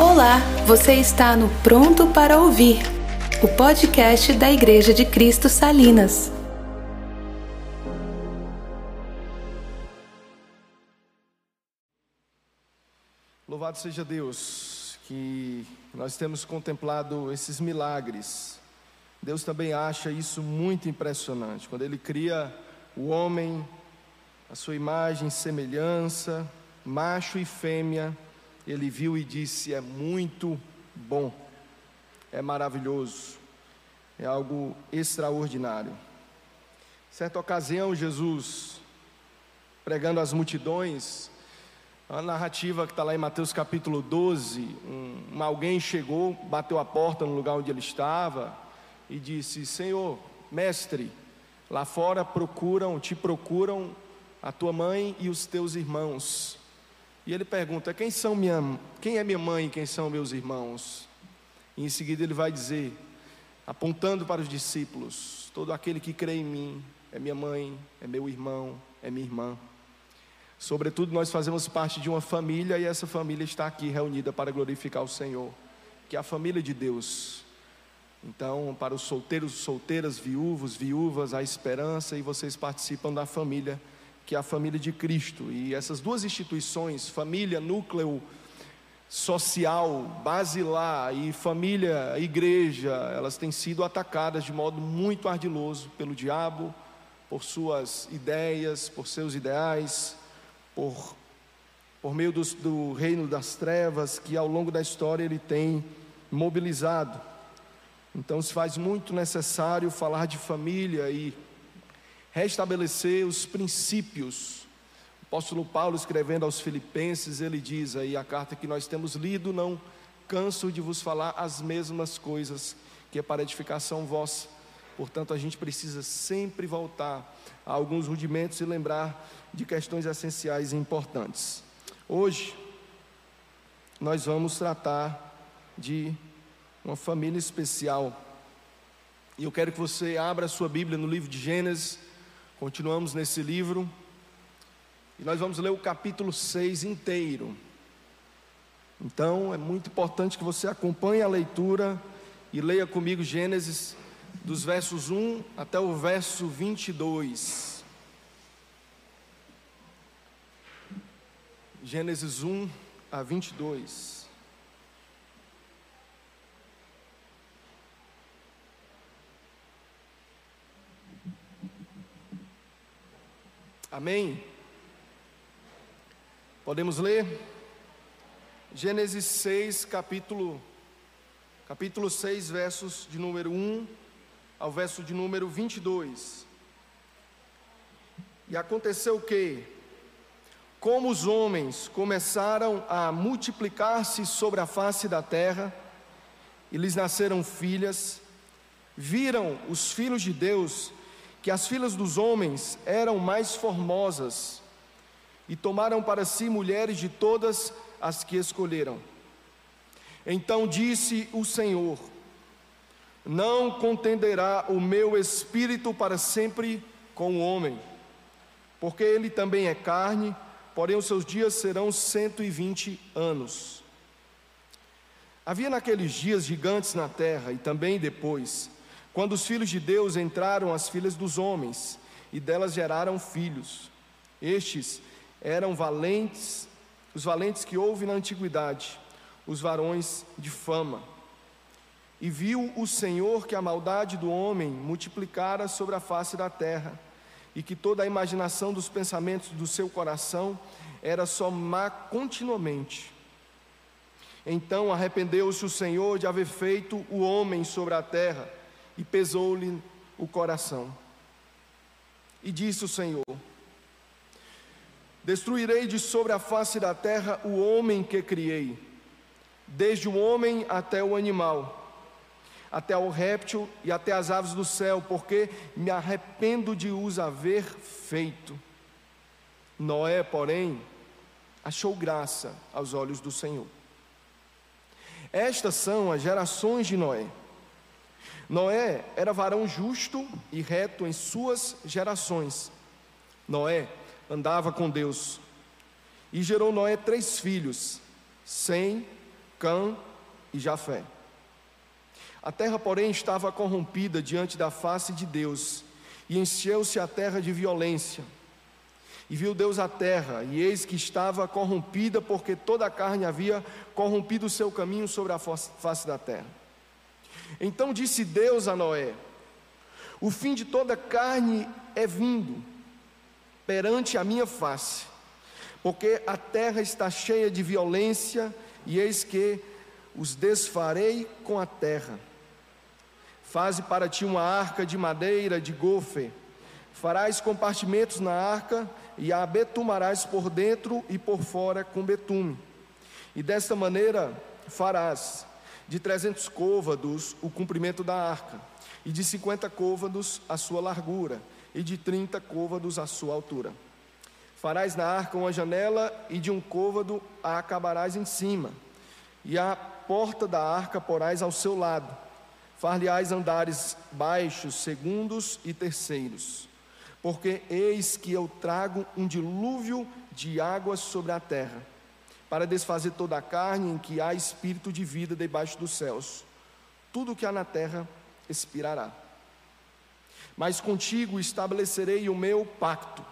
Olá, você está no Pronto para Ouvir, o podcast da Igreja de Cristo Salinas. Louvado seja Deus, que nós temos contemplado esses milagres. Deus também acha isso muito impressionante. Quando Ele cria o homem, a sua imagem semelhança, macho e fêmea, ele viu e disse: É muito bom, é maravilhoso, é algo extraordinário. Certa ocasião, Jesus, pregando às multidões, a narrativa que está lá em Mateus capítulo 12, um, alguém chegou, bateu a porta no lugar onde ele estava e disse: Senhor, mestre, lá fora procuram, te procuram a tua mãe e os teus irmãos. E ele pergunta: quem, são minha, quem é minha mãe e quem são meus irmãos? E em seguida ele vai dizer, apontando para os discípulos: todo aquele que crê em mim é minha mãe, é meu irmão, é minha irmã. Sobretudo, nós fazemos parte de uma família e essa família está aqui reunida para glorificar o Senhor, que é a família de Deus. Então, para os solteiros, solteiras, viúvos, viúvas, a esperança e vocês participam da família que é a família de Cristo. E essas duas instituições, família, núcleo social, basilar e família, igreja, elas têm sido atacadas de modo muito ardiloso pelo diabo, por suas ideias, por seus ideais, por, por meio do, do reino das trevas que ao longo da história ele tem mobilizado. Então se faz muito necessário falar de família e restabelecer os princípios. O apóstolo Paulo, escrevendo aos Filipenses, ele diz aí a carta que nós temos lido: Não canso de vos falar as mesmas coisas, que é para edificação vossa. Portanto, a gente precisa sempre voltar a alguns rudimentos e lembrar de questões essenciais e importantes. Hoje, nós vamos tratar de uma família especial. E eu quero que você abra a sua Bíblia no livro de Gênesis, Continuamos nesse livro e nós vamos ler o capítulo 6 inteiro. Então é muito importante que você acompanhe a leitura e leia comigo Gênesis dos versos 1 até o verso 22. Gênesis 1 a 22. Amém? Podemos ler? Gênesis 6, capítulo, capítulo 6, versos de número 1 ao verso de número 22. E aconteceu que, como os homens começaram a multiplicar-se sobre a face da terra, e lhes nasceram filhas, viram os filhos de Deus que as filhas dos homens eram mais formosas e tomaram para si mulheres de todas as que escolheram. Então disse o Senhor: Não contenderá o meu espírito para sempre com o homem, porque ele também é carne, porém os seus dias serão cento e vinte anos. Havia naqueles dias gigantes na terra e também depois quando os filhos de Deus entraram as filhas dos homens, e delas geraram filhos. Estes eram valentes, os valentes que houve na antiguidade, os varões de fama. E viu o Senhor que a maldade do homem multiplicara sobre a face da terra, e que toda a imaginação dos pensamentos do seu coração era só má continuamente. Então arrependeu-se o Senhor de haver feito o homem sobre a terra, e pesou-lhe o coração. E disse o Senhor: Destruirei de sobre a face da terra o homem que criei, desde o homem até o animal, até o réptil e até as aves do céu, porque me arrependo de os haver feito. Noé, porém, achou graça aos olhos do Senhor. Estas são as gerações de Noé. Noé era varão justo e reto em suas gerações. Noé andava com Deus. E gerou Noé três filhos: Sem, Cã e Jafé. A terra, porém, estava corrompida diante da face de Deus, e encheu-se a terra de violência. E viu Deus a terra, e eis que estava corrompida, porque toda a carne havia corrompido o seu caminho sobre a face da terra. Então disse Deus a Noé: O fim de toda carne é vindo perante a minha face, porque a terra está cheia de violência, e eis que os desfarei com a terra. Faze para ti uma arca de madeira de gofe, farás compartimentos na arca e a betumarás por dentro e por fora com betume. E desta maneira farás de trezentos côvados o comprimento da arca, e de cinquenta côvados a sua largura, e de trinta côvados a sua altura. Farás na arca uma janela, e de um côvado a acabarás em cima, e a porta da arca porás ao seu lado. Far-lhe-ás andares baixos, segundos e terceiros porque eis que eu trago um dilúvio de águas sobre a terra, para desfazer toda a carne em que há espírito de vida debaixo dos céus. Tudo que há na terra expirará. Mas contigo estabelecerei o meu pacto,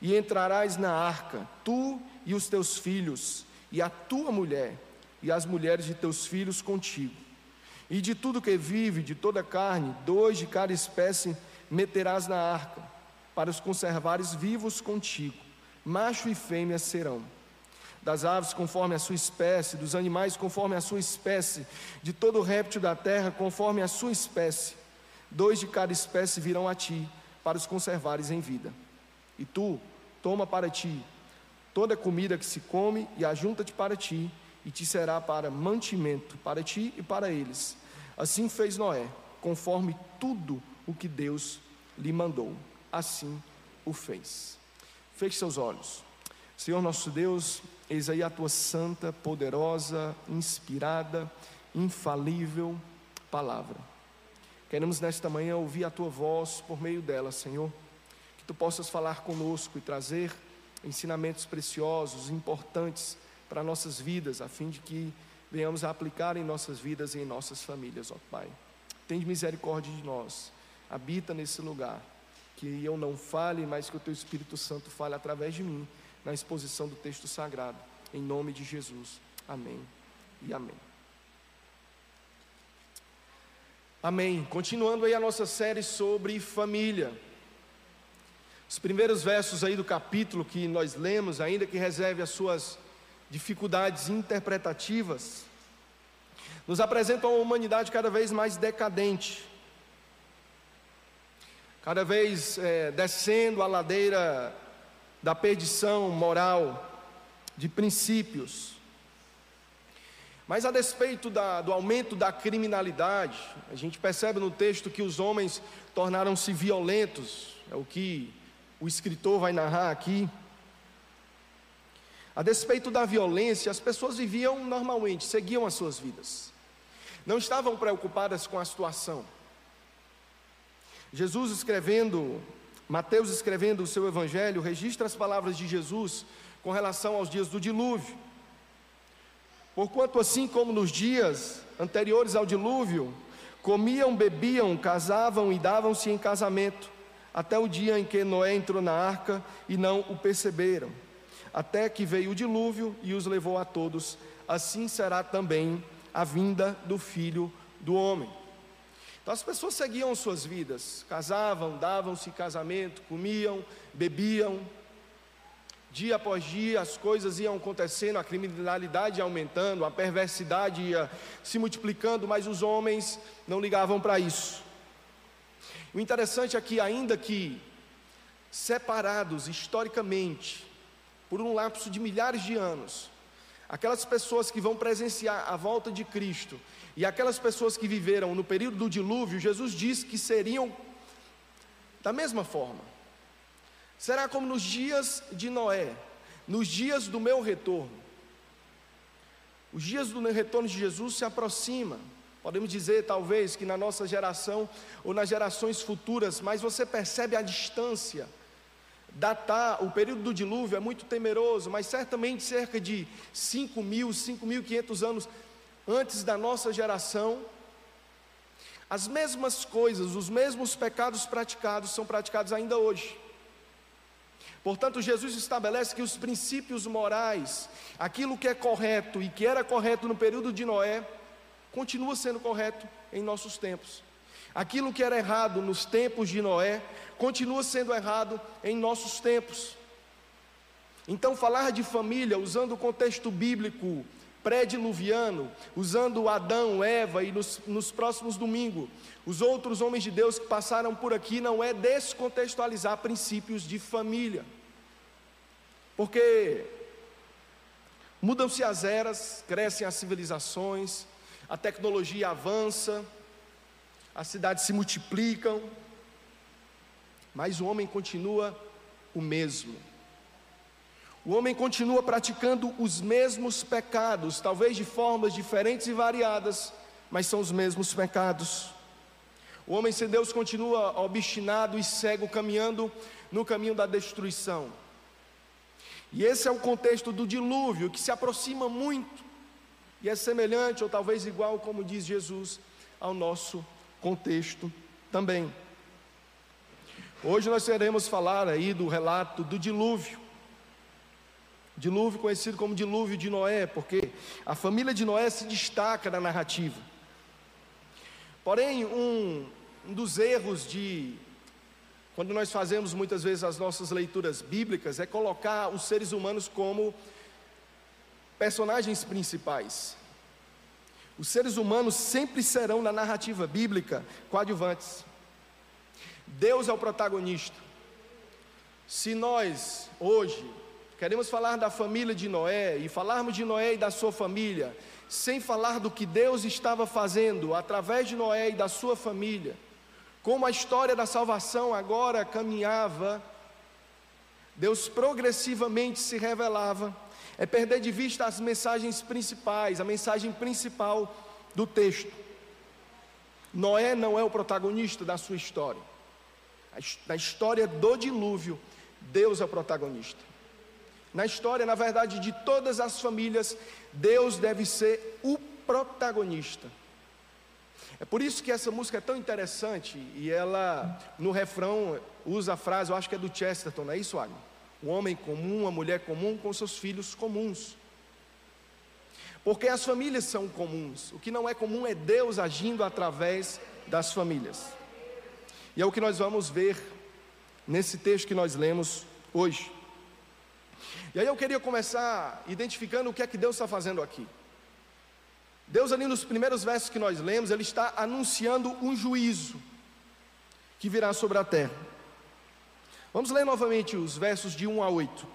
e entrarás na arca, tu e os teus filhos, e a tua mulher, e as mulheres de teus filhos contigo. E de tudo que vive, de toda carne, dois de cada espécie meterás na arca para os conservares vivos contigo. Macho e fêmea serão. Das aves conforme a sua espécie, dos animais conforme a sua espécie, de todo réptil da terra conforme a sua espécie. Dois de cada espécie virão a ti, para os conservares em vida. E tu, toma para ti toda a comida que se come e ajunta-te para ti, e te será para mantimento, para ti e para eles. Assim fez Noé, conforme tudo o que Deus lhe mandou assim o fez. Feche seus olhos. Senhor nosso Deus, eis aí a tua santa, poderosa, inspirada, infalível palavra. Queremos nesta manhã ouvir a tua voz por meio dela, Senhor. Que tu possas falar conosco e trazer ensinamentos preciosos, importantes para nossas vidas, a fim de que venhamos a aplicar em nossas vidas e em nossas famílias, ó Pai. Tem misericórdia de nós. Habita nesse lugar que eu não fale, mas que o Teu Espírito Santo fale através de mim na exposição do texto sagrado. Em nome de Jesus. Amém e amém. Amém. Continuando aí a nossa série sobre família. Os primeiros versos aí do capítulo que nós lemos, ainda que reserve as suas dificuldades interpretativas, nos apresentam uma humanidade cada vez mais decadente cada vez é, descendo a ladeira da perdição moral, de princípios. Mas a despeito da, do aumento da criminalidade, a gente percebe no texto que os homens tornaram-se violentos, é o que o escritor vai narrar aqui. A despeito da violência, as pessoas viviam normalmente, seguiam as suas vidas, não estavam preocupadas com a situação. Jesus escrevendo, Mateus escrevendo o seu evangelho, registra as palavras de Jesus com relação aos dias do dilúvio. Porquanto, assim como nos dias anteriores ao dilúvio, comiam, bebiam, casavam e davam-se em casamento, até o dia em que Noé entrou na arca e não o perceberam, até que veio o dilúvio e os levou a todos, assim será também a vinda do filho do homem. Então as pessoas seguiam suas vidas, casavam, davam-se casamento, comiam, bebiam. Dia após dia as coisas iam acontecendo, a criminalidade ia aumentando, a perversidade ia se multiplicando, mas os homens não ligavam para isso. O interessante é que, ainda que separados historicamente, por um lapso de milhares de anos, aquelas pessoas que vão presenciar a volta de Cristo e aquelas pessoas que viveram no período do dilúvio, Jesus disse que seriam da mesma forma. Será como nos dias de Noé, nos dias do meu retorno. Os dias do retorno de Jesus se aproximam. Podemos dizer, talvez, que na nossa geração ou nas gerações futuras, mas você percebe a distância. Datar o período do dilúvio é muito temeroso, mas certamente cerca de 5 mil, 5.500 anos antes da nossa geração, as mesmas coisas, os mesmos pecados praticados são praticados ainda hoje. Portanto, Jesus estabelece que os princípios morais, aquilo que é correto e que era correto no período de Noé, continua sendo correto em nossos tempos. Aquilo que era errado nos tempos de Noé, continua sendo errado em nossos tempos. Então, falar de família, usando o contexto bíblico pré-diluviano, usando Adão, Eva e nos, nos próximos domingos, os outros homens de Deus que passaram por aqui, não é descontextualizar princípios de família, porque mudam-se as eras, crescem as civilizações, a tecnologia avança, as cidades se multiplicam, mas o homem continua o mesmo. O homem continua praticando os mesmos pecados, talvez de formas diferentes e variadas, mas são os mesmos pecados. O homem sem Deus continua obstinado e cego, caminhando no caminho da destruição. E esse é o contexto do dilúvio, que se aproxima muito, e é semelhante, ou talvez igual, como diz Jesus, ao nosso contexto também. Hoje nós queremos falar aí do relato do dilúvio. Dilúvio conhecido como dilúvio de Noé, porque a família de Noé se destaca na narrativa. Porém, um, um dos erros de quando nós fazemos muitas vezes as nossas leituras bíblicas é colocar os seres humanos como personagens principais. Os seres humanos sempre serão na narrativa bíblica coadjuvantes. Deus é o protagonista. Se nós hoje Queremos falar da família de Noé e falarmos de Noé e da sua família, sem falar do que Deus estava fazendo através de Noé e da sua família, como a história da salvação agora caminhava, Deus progressivamente se revelava, é perder de vista as mensagens principais, a mensagem principal do texto. Noé não é o protagonista da sua história, na história do dilúvio, Deus é o protagonista. Na história, na verdade, de todas as famílias, Deus deve ser o protagonista. É por isso que essa música é tão interessante e ela, no refrão, usa a frase, eu acho que é do Chesterton, não é isso, Agnes? Um homem comum, uma mulher comum com seus filhos comuns. Porque as famílias são comuns. O que não é comum é Deus agindo através das famílias. E é o que nós vamos ver nesse texto que nós lemos hoje. E aí eu queria começar identificando o que é que Deus está fazendo aqui. Deus, ali nos primeiros versos que nós lemos, Ele está anunciando um juízo que virá sobre a terra. Vamos ler novamente os versos de 1 a 8.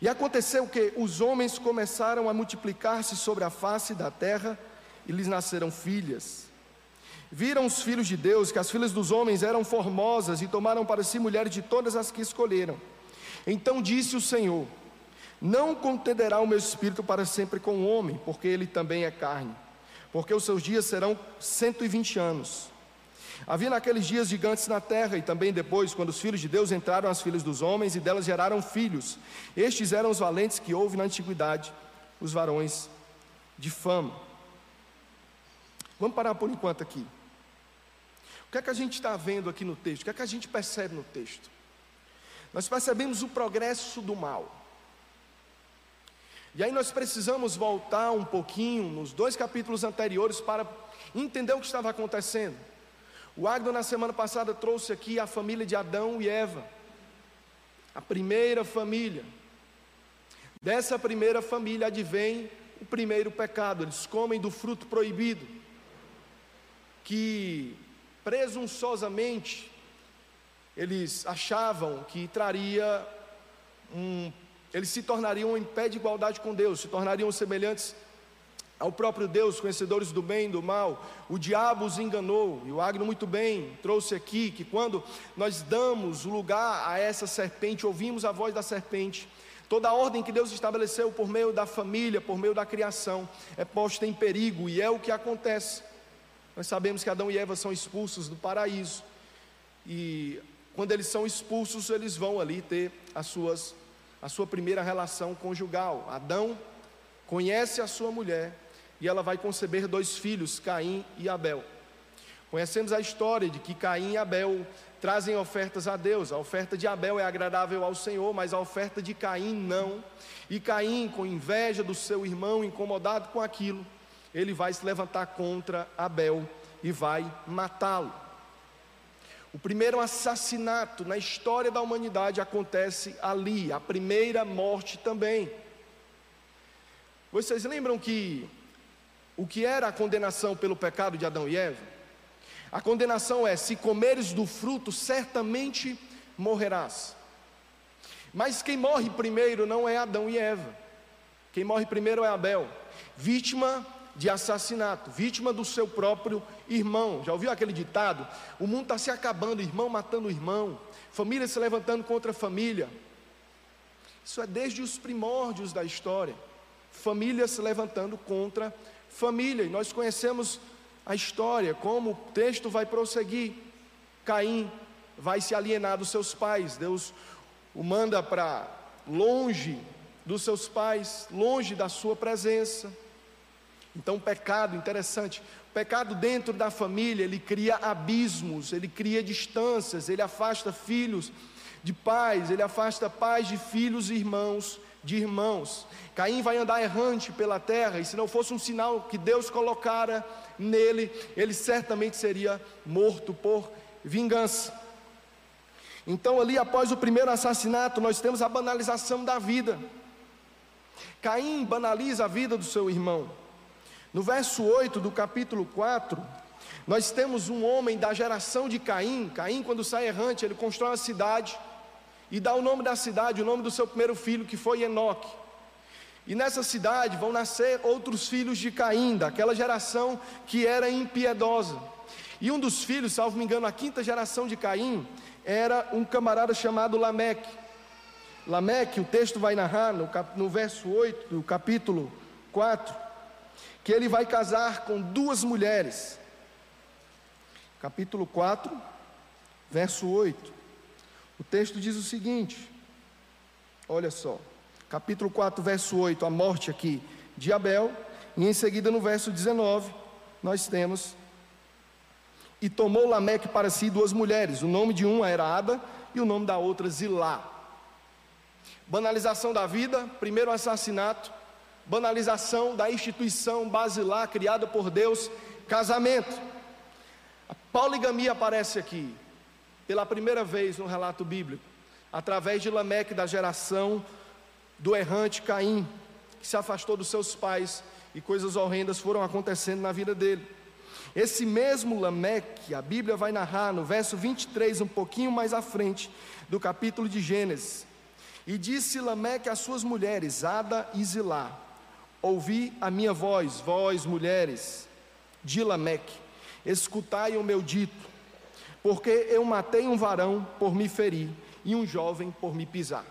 E aconteceu que os homens começaram a multiplicar-se sobre a face da terra e lhes nasceram filhas. Viram os filhos de Deus que as filhas dos homens eram formosas e tomaram para si mulheres de todas as que escolheram. Então disse o Senhor: Não contenderá o meu espírito para sempre com o homem, porque ele também é carne, porque os seus dias serão 120 anos. Havia naqueles dias gigantes na terra, e também depois, quando os filhos de Deus entraram as filhas dos homens, e delas geraram filhos. Estes eram os valentes que houve na antiguidade, os varões de fama. Vamos parar por enquanto aqui. O que é que a gente está vendo aqui no texto? O que é que a gente percebe no texto? Nós percebemos o progresso do mal. E aí nós precisamos voltar um pouquinho nos dois capítulos anteriores para entender o que estava acontecendo. O Agno na semana passada trouxe aqui a família de Adão e Eva. A primeira família. Dessa primeira família advém o primeiro pecado. Eles comem do fruto proibido. Que presunçosamente eles achavam que traria um, eles se tornariam em pé de igualdade com Deus, se tornariam semelhantes ao próprio Deus, conhecedores do bem e do mal. O diabo os enganou, e o Agno muito bem trouxe aqui que quando nós damos lugar a essa serpente, ouvimos a voz da serpente, toda a ordem que Deus estabeleceu por meio da família, por meio da criação, é posta em perigo, e é o que acontece. Nós sabemos que Adão e Eva são expulsos do paraíso, e quando eles são expulsos, eles vão ali ter as suas, a sua primeira relação conjugal. Adão conhece a sua mulher e ela vai conceber dois filhos, Caim e Abel. Conhecemos a história de que Caim e Abel trazem ofertas a Deus. A oferta de Abel é agradável ao Senhor, mas a oferta de Caim não. E Caim, com inveja do seu irmão, incomodado com aquilo, ele vai se levantar contra Abel e vai matá-lo. O primeiro assassinato na história da humanidade acontece ali, a primeira morte também. Vocês lembram que o que era a condenação pelo pecado de Adão e Eva? A condenação é: se comeres do fruto, certamente morrerás. Mas quem morre primeiro não é Adão e Eva. Quem morre primeiro é Abel, vítima de assassinato, vítima do seu próprio irmão. Já ouviu aquele ditado? O mundo está se acabando, irmão matando irmão, família se levantando contra família. Isso é desde os primórdios da história. Família se levantando contra família. E nós conhecemos a história, como o texto vai prosseguir. Caim vai se alienar dos seus pais, Deus o manda para longe dos seus pais, longe da sua presença. Então, pecado, interessante, pecado dentro da família, ele cria abismos, ele cria distâncias, ele afasta filhos de pais, ele afasta pais de filhos e irmãos de irmãos. Caim vai andar errante pela terra, e se não fosse um sinal que Deus colocara nele, ele certamente seria morto por vingança. Então, ali após o primeiro assassinato, nós temos a banalização da vida. Caim banaliza a vida do seu irmão. No verso 8 do capítulo 4, nós temos um homem da geração de Caim. Caim, quando sai errante, ele constrói uma cidade e dá o nome da cidade, o nome do seu primeiro filho, que foi Enoque. E nessa cidade vão nascer outros filhos de Caim, daquela geração que era impiedosa. E um dos filhos, salvo me engano, a quinta geração de Caim, era um camarada chamado Lameque. Lameque, o texto vai narrar no, cap, no verso 8 do capítulo 4, que ele vai casar com duas mulheres. Capítulo 4, verso 8. O texto diz o seguinte: olha só capítulo 4, verso 8, a morte aqui de Abel, e em seguida no verso 19, nós temos: E tomou Lameque para si duas mulheres, o nome de uma era Ada e o nome da outra Zilá. Banalização da vida, primeiro assassinato, banalização da instituição basilar criada por Deus, casamento. A poligamia aparece aqui, pela primeira vez no relato bíblico, através de Lameque da geração do errante Caim, que se afastou dos seus pais e coisas horrendas foram acontecendo na vida dele. Esse mesmo Lameque, a Bíblia vai narrar no verso 23, um pouquinho mais à frente do capítulo de Gênesis. E disse Lameque às suas mulheres, Ada e Zilá: Ouvi a minha voz, vós mulheres de Lameque, escutai o meu dito, porque eu matei um varão por me ferir e um jovem por me pisar.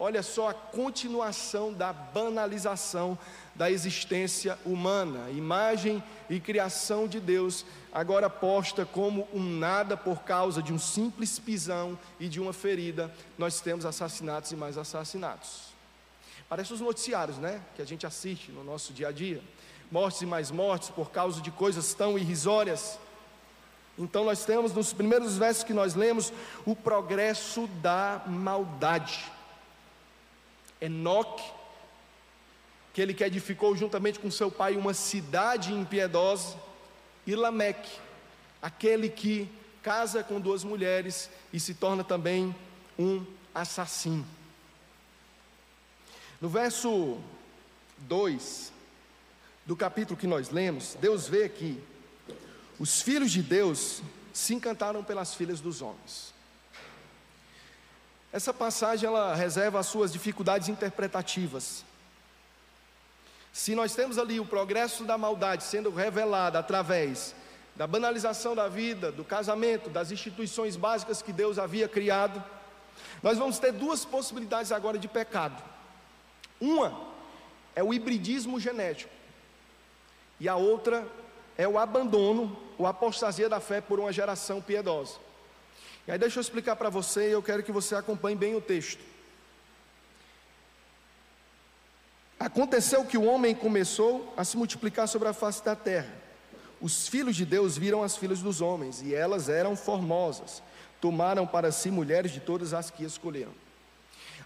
Olha só a continuação da banalização da existência humana, imagem e criação de Deus, agora posta como um nada por causa de um simples pisão e de uma ferida. Nós temos assassinatos e mais assassinatos. Parece os noticiários, né? Que a gente assiste no nosso dia a dia. Mortes e mais mortes por causa de coisas tão irrisórias. Então nós temos nos primeiros versos que nós lemos o progresso da maldade. Enoque, aquele que edificou juntamente com seu pai uma cidade impiedosa, e Lameque, aquele que casa com duas mulheres e se torna também um assassino. No verso 2 do capítulo que nós lemos, Deus vê que os filhos de Deus se encantaram pelas filhas dos homens. Essa passagem ela reserva as suas dificuldades interpretativas. Se nós temos ali o progresso da maldade sendo revelado através da banalização da vida, do casamento, das instituições básicas que Deus havia criado, nós vamos ter duas possibilidades agora de pecado. Uma é o hibridismo genético, e a outra é o abandono, ou apostasia da fé por uma geração piedosa. E aí deixa eu explicar para você e eu quero que você acompanhe bem o texto. Aconteceu que o homem começou a se multiplicar sobre a face da terra. Os filhos de Deus viram as filhas dos homens, e elas eram formosas. Tomaram para si mulheres de todas as que escolheram.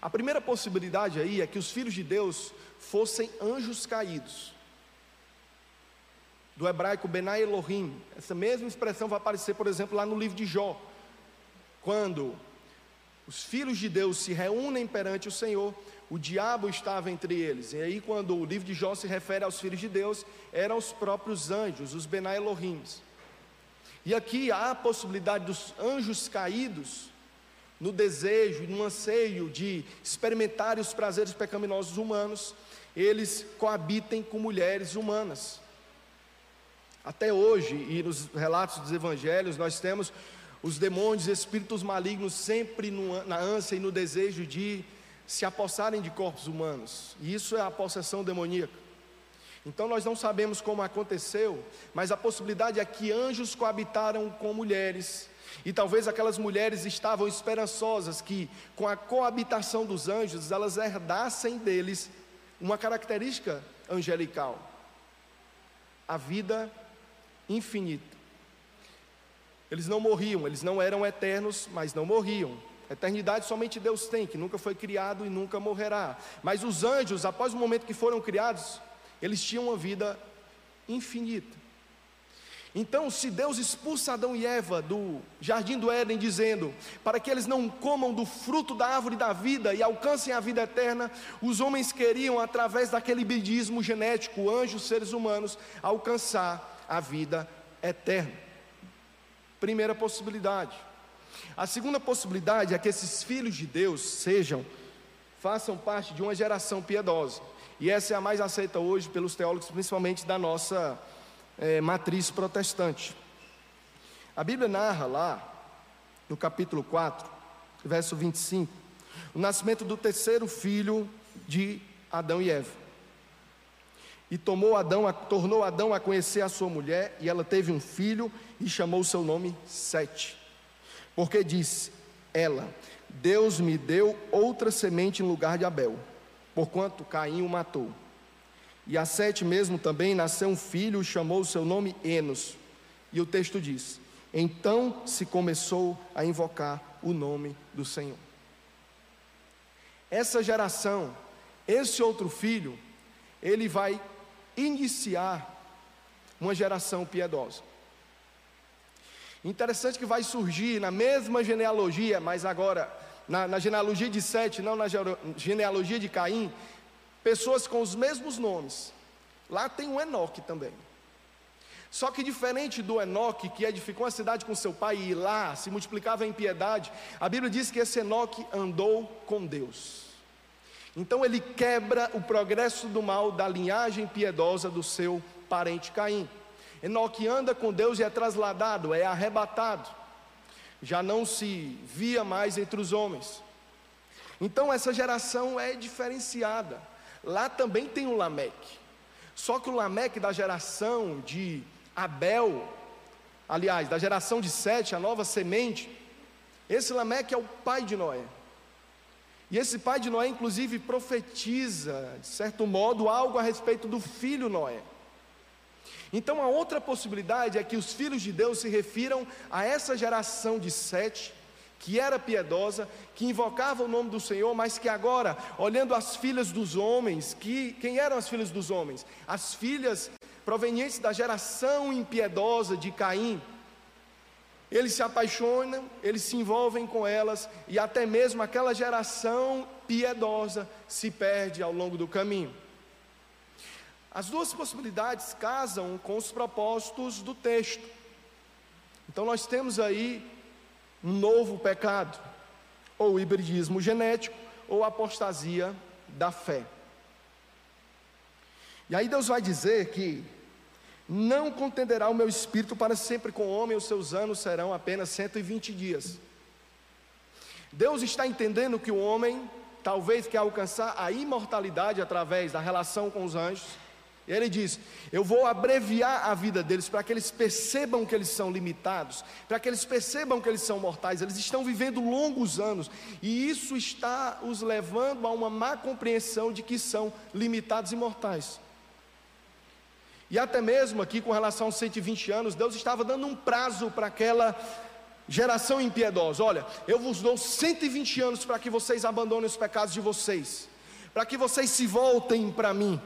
A primeira possibilidade aí é que os filhos de Deus fossem anjos caídos. Do hebraico Benai Elohim. Essa mesma expressão vai aparecer, por exemplo, lá no livro de Jó. Quando os filhos de Deus se reúnem perante o Senhor, o diabo estava entre eles. E aí, quando o livro de Jó se refere aos filhos de Deus, eram os próprios anjos, os Benai Elohims. E aqui há a possibilidade dos anjos caídos, no desejo, no anseio de experimentar os prazeres pecaminosos humanos, eles coabitem com mulheres humanas. Até hoje, e nos relatos dos evangelhos, nós temos os demônios, espíritos malignos, sempre no, na ânsia e no desejo de se apossarem de corpos humanos. E isso é a possessão demoníaca. Então nós não sabemos como aconteceu, mas a possibilidade é que anjos coabitaram com mulheres. E talvez aquelas mulheres estavam esperançosas que, com a coabitação dos anjos, elas herdassem deles uma característica angelical: a vida infinita. Eles não morriam, eles não eram eternos, mas não morriam. Eternidade somente Deus tem, que nunca foi criado e nunca morrerá. Mas os anjos, após o momento que foram criados, eles tinham uma vida infinita. Então, se Deus expulsa Adão e Eva do jardim do Éden, dizendo para que eles não comam do fruto da árvore da vida e alcancem a vida eterna, os homens queriam, através daquele hibridismo genético, anjos, seres humanos, alcançar a vida eterna. Primeira possibilidade. A segunda possibilidade é que esses filhos de Deus sejam, façam parte de uma geração piedosa. E essa é a mais aceita hoje pelos teólogos, principalmente da nossa é, matriz protestante. A Bíblia narra lá, no capítulo 4, verso 25, o nascimento do terceiro filho de Adão e Eva. E tomou Adão, tornou Adão a conhecer a sua mulher, e ela teve um filho e chamou o seu nome Sete. Porque disse ela: Deus me deu outra semente em lugar de Abel, porquanto Caim o matou. E a Sete mesmo também nasceu um filho, e chamou o seu nome Enos. E o texto diz: Então se começou a invocar o nome do Senhor. Essa geração, esse outro filho, ele vai iniciar uma geração piedosa. Interessante que vai surgir na mesma genealogia, mas agora na, na genealogia de Sete, não na genealogia de Caim, pessoas com os mesmos nomes. Lá tem o Enoque também. Só que diferente do Enoque, que edificou a cidade com seu pai e lá se multiplicava em piedade, a Bíblia diz que esse Enoque andou com Deus. Então ele quebra o progresso do mal da linhagem piedosa do seu parente Caim. Enoque anda com Deus e é trasladado, é arrebatado. Já não se via mais entre os homens. Então essa geração é diferenciada. Lá também tem o Lameque. Só que o Lameque da geração de Abel, aliás, da geração de Sete, a nova semente, esse Lameque é o pai de Noé. E esse pai de Noé, inclusive, profetiza, de certo modo, algo a respeito do filho Noé. Então a outra possibilidade é que os filhos de Deus se refiram a essa geração de Sete, que era piedosa, que invocava o nome do Senhor, mas que agora, olhando as filhas dos homens, que quem eram as filhas dos homens? As filhas provenientes da geração impiedosa de Caim. Eles se apaixonam, eles se envolvem com elas e até mesmo aquela geração piedosa se perde ao longo do caminho. As duas possibilidades casam com os propósitos do texto. Então nós temos aí novo pecado, ou hibridismo genético, ou apostasia da fé. E aí Deus vai dizer que não contenderá o meu espírito para sempre com o homem, os seus anos serão apenas 120 dias. Deus está entendendo que o homem talvez quer alcançar a imortalidade através da relação com os anjos, E ele diz: Eu vou abreviar a vida deles para que eles percebam que eles são limitados, para que eles percebam que eles são mortais. Eles estão vivendo longos anos e isso está os levando a uma má compreensão de que são limitados e mortais. E até mesmo aqui com relação aos 120 anos, Deus estava dando um prazo para aquela geração impiedosa. Olha, eu vos dou 120 anos para que vocês abandonem os pecados de vocês, para que vocês se voltem para mim.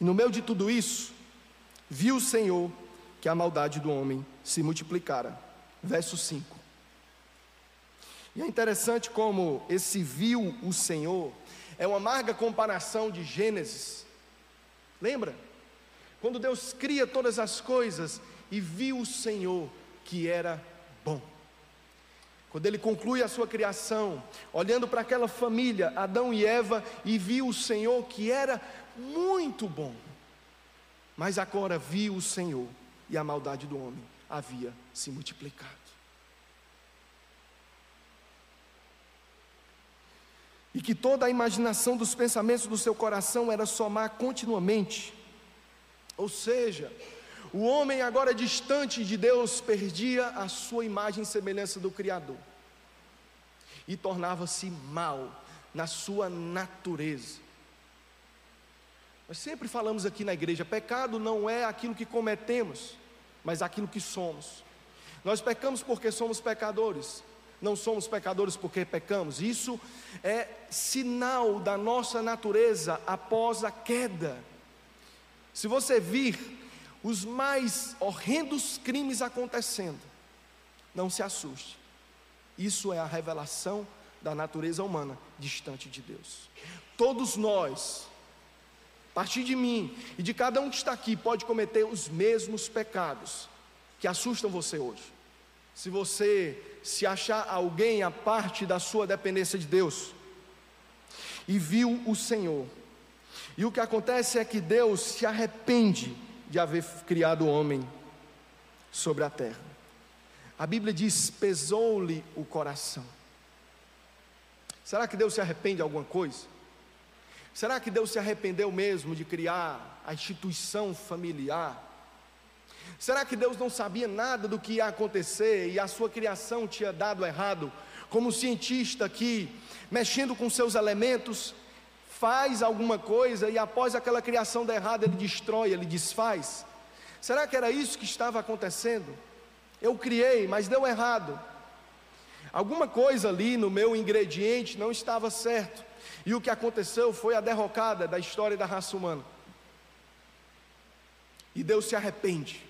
E no meio de tudo isso, viu o Senhor que a maldade do homem se multiplicara. Verso 5. E é interessante como esse viu o Senhor é uma amarga comparação de Gênesis. Lembra? Quando Deus cria todas as coisas e viu o Senhor que era bom. Quando ele conclui a sua criação, olhando para aquela família, Adão e Eva, e viu o Senhor que era muito bom. Mas agora viu o Senhor e a maldade do homem havia se multiplicado. E que toda a imaginação dos pensamentos do seu coração era somar continuamente. Ou seja, o homem agora distante de Deus perdia a sua imagem e semelhança do Criador. E tornava-se mal na sua natureza. Nós sempre falamos aqui na igreja: pecado não é aquilo que cometemos, mas aquilo que somos. Nós pecamos porque somos pecadores, não somos pecadores porque pecamos. Isso é sinal da nossa natureza após a queda. Se você vir os mais horrendos crimes acontecendo, não se assuste. Isso é a revelação da natureza humana distante de Deus. Todos nós partir de mim e de cada um que está aqui, pode cometer os mesmos pecados que assustam você hoje. Se você se achar alguém a parte da sua dependência de Deus e viu o Senhor, e o que acontece é que Deus se arrepende de haver criado o homem sobre a terra. A Bíblia diz: pesou-lhe o coração. Será que Deus se arrepende de alguma coisa? Será que Deus se arrependeu mesmo de criar a instituição familiar? Será que Deus não sabia nada do que ia acontecer e a sua criação tinha dado errado? Como cientista que, mexendo com seus elementos, faz alguma coisa e após aquela criação dar errado, ele destrói, ele desfaz? Será que era isso que estava acontecendo? Eu criei, mas deu errado. Alguma coisa ali no meu ingrediente não estava certo. E o que aconteceu foi a derrocada da história da raça humana. E Deus se arrepende.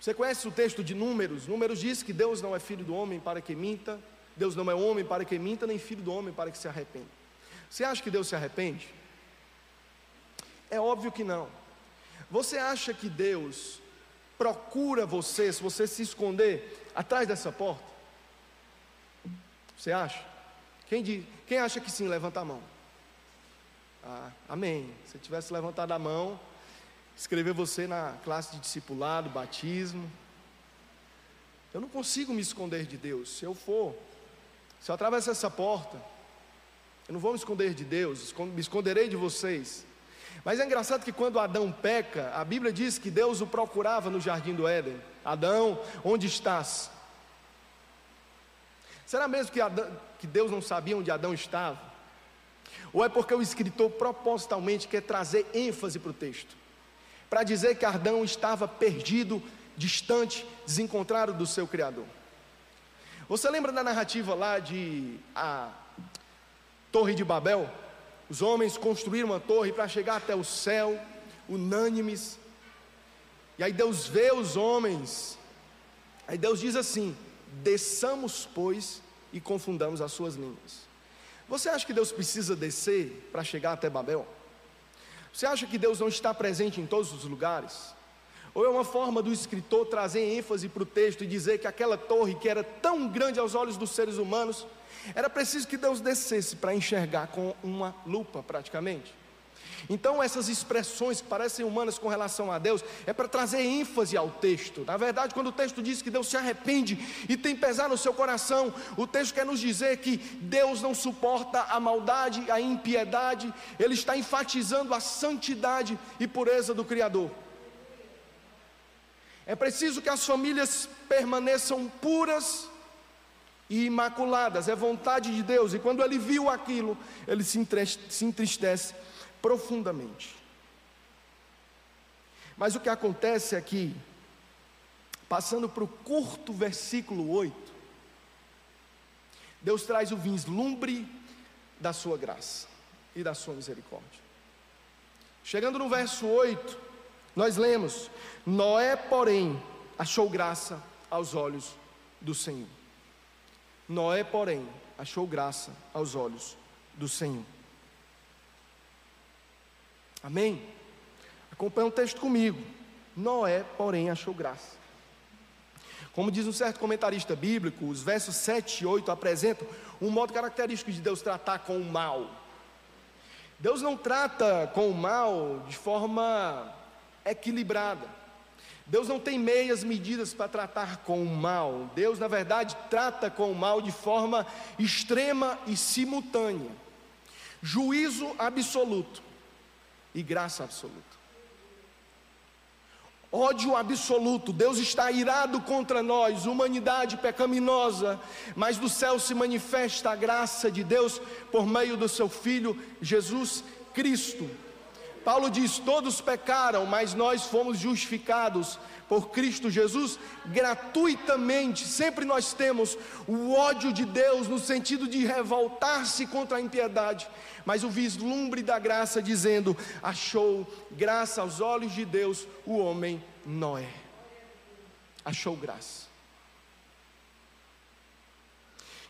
Você conhece o texto de Números? Números diz que Deus não é filho do homem para que minta, Deus não é homem para que minta, nem filho do homem para que se arrependa. Você acha que Deus se arrepende? É óbvio que não. Você acha que Deus procura você, se você se esconder atrás dessa porta? Você acha? Quem, diz, quem acha que sim, levanta a mão. Ah, amém. Se tivesse levantado a mão, escrever você na classe de discipulado, batismo. Eu não consigo me esconder de Deus. Se eu for, se eu atravessar essa porta, eu não vou me esconder de Deus, me esconderei de vocês. Mas é engraçado que quando Adão peca, a Bíblia diz que Deus o procurava no jardim do Éden. Adão, onde estás? Será mesmo que, Adão, que Deus não sabia onde Adão estava? Ou é porque o escritor propositalmente quer trazer ênfase para o texto? Para dizer que Adão estava perdido, distante, desencontrado do seu Criador. Você lembra da narrativa lá de a Torre de Babel? Os homens construíram uma torre para chegar até o céu, unânimes. E aí Deus vê os homens. Aí Deus diz assim: Desçamos, pois, e confundamos as suas línguas. Você acha que Deus precisa descer para chegar até Babel? Você acha que Deus não está presente em todos os lugares? Ou é uma forma do escritor trazer ênfase para o texto e dizer que aquela torre que era tão grande aos olhos dos seres humanos, era preciso que Deus descesse para enxergar com uma lupa, praticamente? Então, essas expressões que parecem humanas com relação a Deus, é para trazer ênfase ao texto. Na verdade, quando o texto diz que Deus se arrepende e tem pesar no seu coração, o texto quer nos dizer que Deus não suporta a maldade, a impiedade, ele está enfatizando a santidade e pureza do Criador. É preciso que as famílias permaneçam puras e imaculadas, é vontade de Deus, e quando ele viu aquilo, ele se entristece profundamente. Mas o que acontece aqui, passando para o curto versículo 8, Deus traz o vislumbre da sua graça e da sua misericórdia. Chegando no verso 8, nós lemos: Noé, porém, achou graça aos olhos do Senhor. Noé, porém, achou graça aos olhos do Senhor. Amém? Acompanhe o texto comigo. Noé, porém, achou graça. Como diz um certo comentarista bíblico, os versos 7 e 8 apresentam um modo característico de Deus tratar com o mal. Deus não trata com o mal de forma equilibrada. Deus não tem meias medidas para tratar com o mal. Deus, na verdade, trata com o mal de forma extrema e simultânea. Juízo absoluto e graça absoluta. Ódio absoluto, Deus está irado contra nós, humanidade pecaminosa, mas do céu se manifesta a graça de Deus por meio do seu Filho Jesus Cristo. Paulo diz: Todos pecaram, mas nós fomos justificados por Cristo Jesus gratuitamente. Sempre nós temos o ódio de Deus no sentido de revoltar-se contra a impiedade, mas o vislumbre da graça dizendo: achou graça aos olhos de Deus o homem Noé. Achou graça.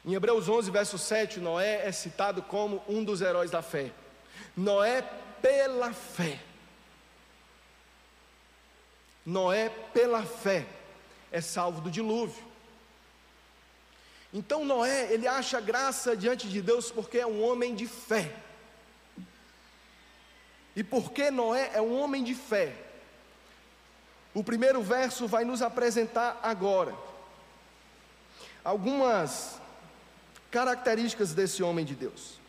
Em Hebreus 11, verso 7, Noé é citado como um dos heróis da fé. Noé, pela fé, Noé, pela fé, é salvo do dilúvio. Então Noé, ele acha graça diante de Deus porque é um homem de fé. E porque Noé é um homem de fé, o primeiro verso vai nos apresentar agora algumas características desse homem de Deus.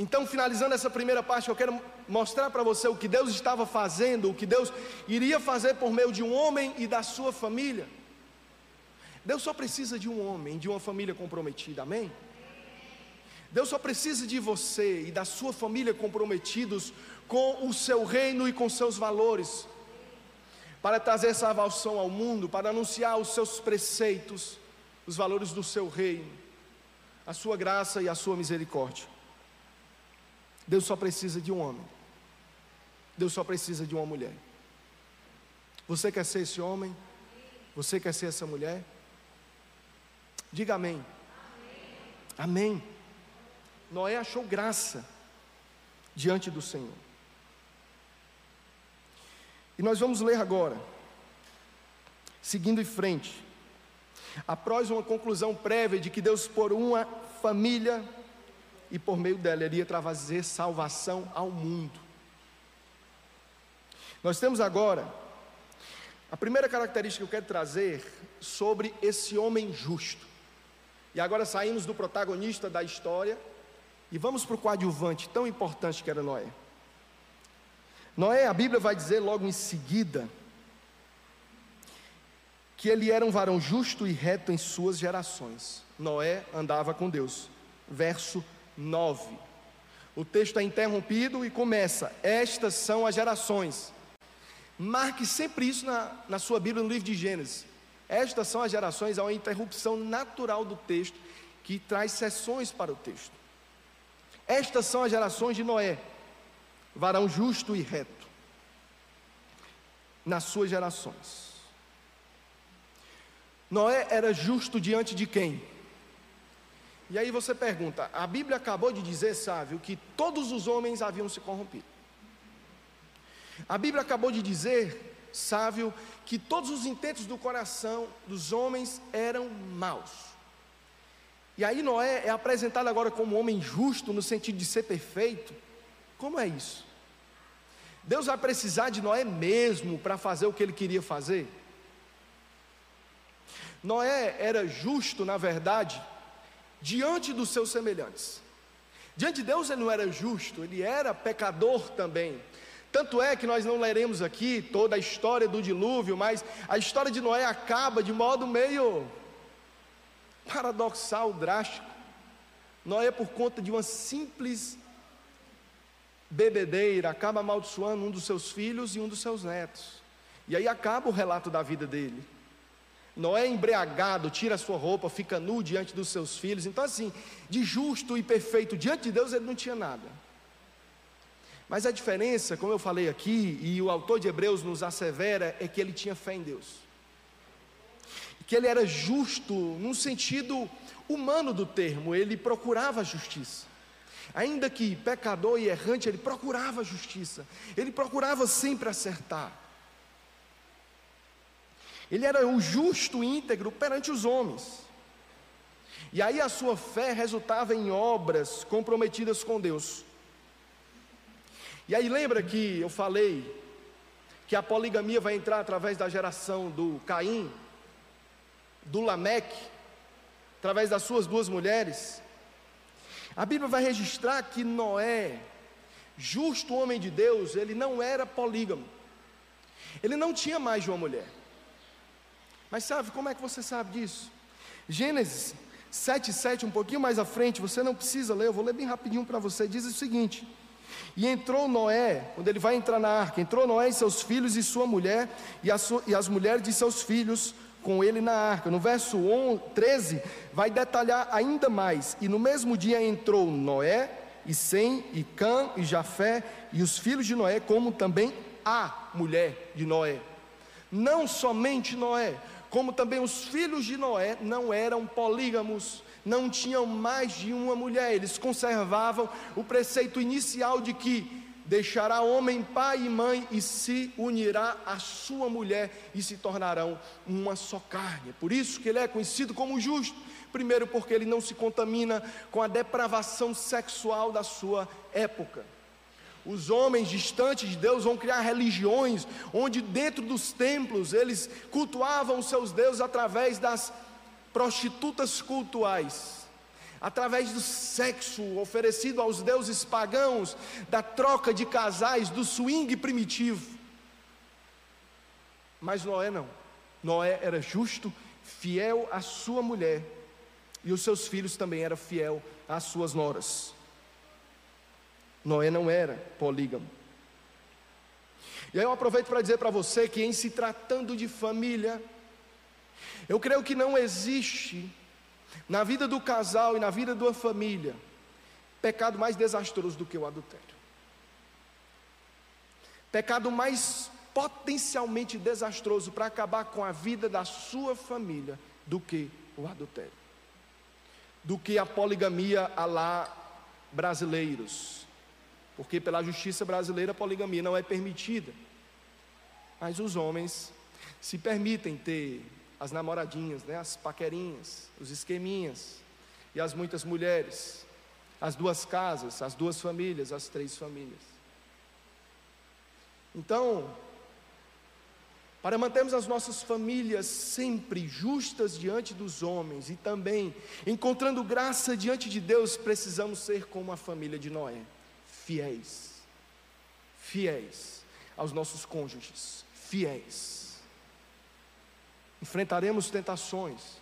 Então, finalizando essa primeira parte, eu quero mostrar para você o que Deus estava fazendo, o que Deus iria fazer por meio de um homem e da sua família. Deus só precisa de um homem, de uma família comprometida, amém? Deus só precisa de você e da sua família comprometidos com o seu reino e com seus valores, para trazer salvação ao mundo, para anunciar os seus preceitos, os valores do seu reino, a sua graça e a sua misericórdia. Deus só precisa de um homem. Deus só precisa de uma mulher. Você quer ser esse homem? Você quer ser essa mulher? Diga amém. Amém. Noé achou graça diante do Senhor. E nós vamos ler agora, seguindo em frente, após uma conclusão prévia de que Deus, por uma família, e por meio dela iria trazer salvação ao mundo. Nós temos agora a primeira característica que eu quero trazer sobre esse homem justo. E agora saímos do protagonista da história e vamos para o coadjuvante tão importante que era Noé. Noé, a Bíblia vai dizer logo em seguida que ele era um varão justo e reto em suas gerações. Noé andava com Deus. Verso 9. O texto é interrompido e começa: Estas são as gerações. Marque sempre isso na, na sua Bíblia, no livro de Gênesis. Estas são as gerações, há uma interrupção natural do texto que traz sessões para o texto. Estas são as gerações de Noé, varão justo e reto, nas suas gerações. Noé era justo diante de quem? E aí você pergunta: a Bíblia acabou de dizer, Sávio, que todos os homens haviam se corrompido. A Bíblia acabou de dizer, Sávio, que todos os intentos do coração dos homens eram maus. E aí Noé é apresentado agora como homem justo no sentido de ser perfeito. Como é isso? Deus vai precisar de Noé mesmo para fazer o que ele queria fazer? Noé era justo, na verdade, diante dos seus semelhantes. Diante de Deus ele não era justo, ele era pecador também. Tanto é que nós não leremos aqui toda a história do dilúvio, mas a história de Noé acaba de modo meio paradoxal, drástico. Noé, por conta de uma simples bebedeira, acaba amaldiçoando um dos seus filhos e um dos seus netos. E aí acaba o relato da vida dele. Noé embriagado, tira a sua roupa, fica nu diante dos seus filhos. Então, assim, de justo e perfeito diante de Deus, ele não tinha nada. Mas a diferença, como eu falei aqui, e o autor de Hebreus nos assevera, é que ele tinha fé em Deus. Que ele era justo num sentido humano do termo, ele procurava justiça. Ainda que pecador e errante, ele procurava justiça, ele procurava sempre acertar. Ele era o justo íntegro perante os homens. E aí a sua fé resultava em obras comprometidas com Deus. E aí lembra que eu falei que a poligamia vai entrar através da geração do Caim, do Lameque, através das suas duas mulheres. A Bíblia vai registrar que Noé, justo homem de Deus, ele não era polígamo. Ele não tinha mais de uma mulher. Mas sabe, como é que você sabe disso? Gênesis 7, 7, um pouquinho mais à frente, você não precisa ler, eu vou ler bem rapidinho para você, diz o seguinte: E entrou Noé, quando ele vai entrar na arca, entrou Noé e seus filhos e sua mulher, e, e as mulheres de seus filhos com ele na arca. No verso 11, 13, vai detalhar ainda mais: E no mesmo dia entrou Noé, e Sem, e Cã, e Jafé, e os filhos de Noé, como também a mulher de Noé. Não somente Noé, como também os filhos de Noé não eram polígamos, não tinham mais de uma mulher, eles conservavam o preceito inicial de que deixará homem pai e mãe e se unirá à sua mulher e se tornarão uma só carne. Por isso que ele é conhecido como justo. Primeiro, porque ele não se contamina com a depravação sexual da sua época. Os homens distantes de Deus vão criar religiões onde dentro dos templos eles cultuavam os seus deuses através das prostitutas cultuais, através do sexo oferecido aos deuses pagãos, da troca de casais, do swing primitivo. Mas Noé não. Noé era justo, fiel à sua mulher, e os seus filhos também eram fiel às suas noras. Noé não era polígamo. E aí eu aproveito para dizer para você que, em se tratando de família, eu creio que não existe na vida do casal e na vida da família pecado mais desastroso do que o adultério. Pecado mais potencialmente desastroso para acabar com a vida da sua família do que o adultério. Do que a poligamia a lá brasileiros porque pela justiça brasileira a poligamia não é permitida. Mas os homens se permitem ter as namoradinhas, né, as paquerinhas, os esqueminhas, e as muitas mulheres, as duas casas, as duas famílias, as três famílias. Então, para mantermos as nossas famílias sempre justas diante dos homens e também encontrando graça diante de Deus, precisamos ser como a família de Noé fiéis, fiéis aos nossos cônjuges, fiéis. Enfrentaremos tentações.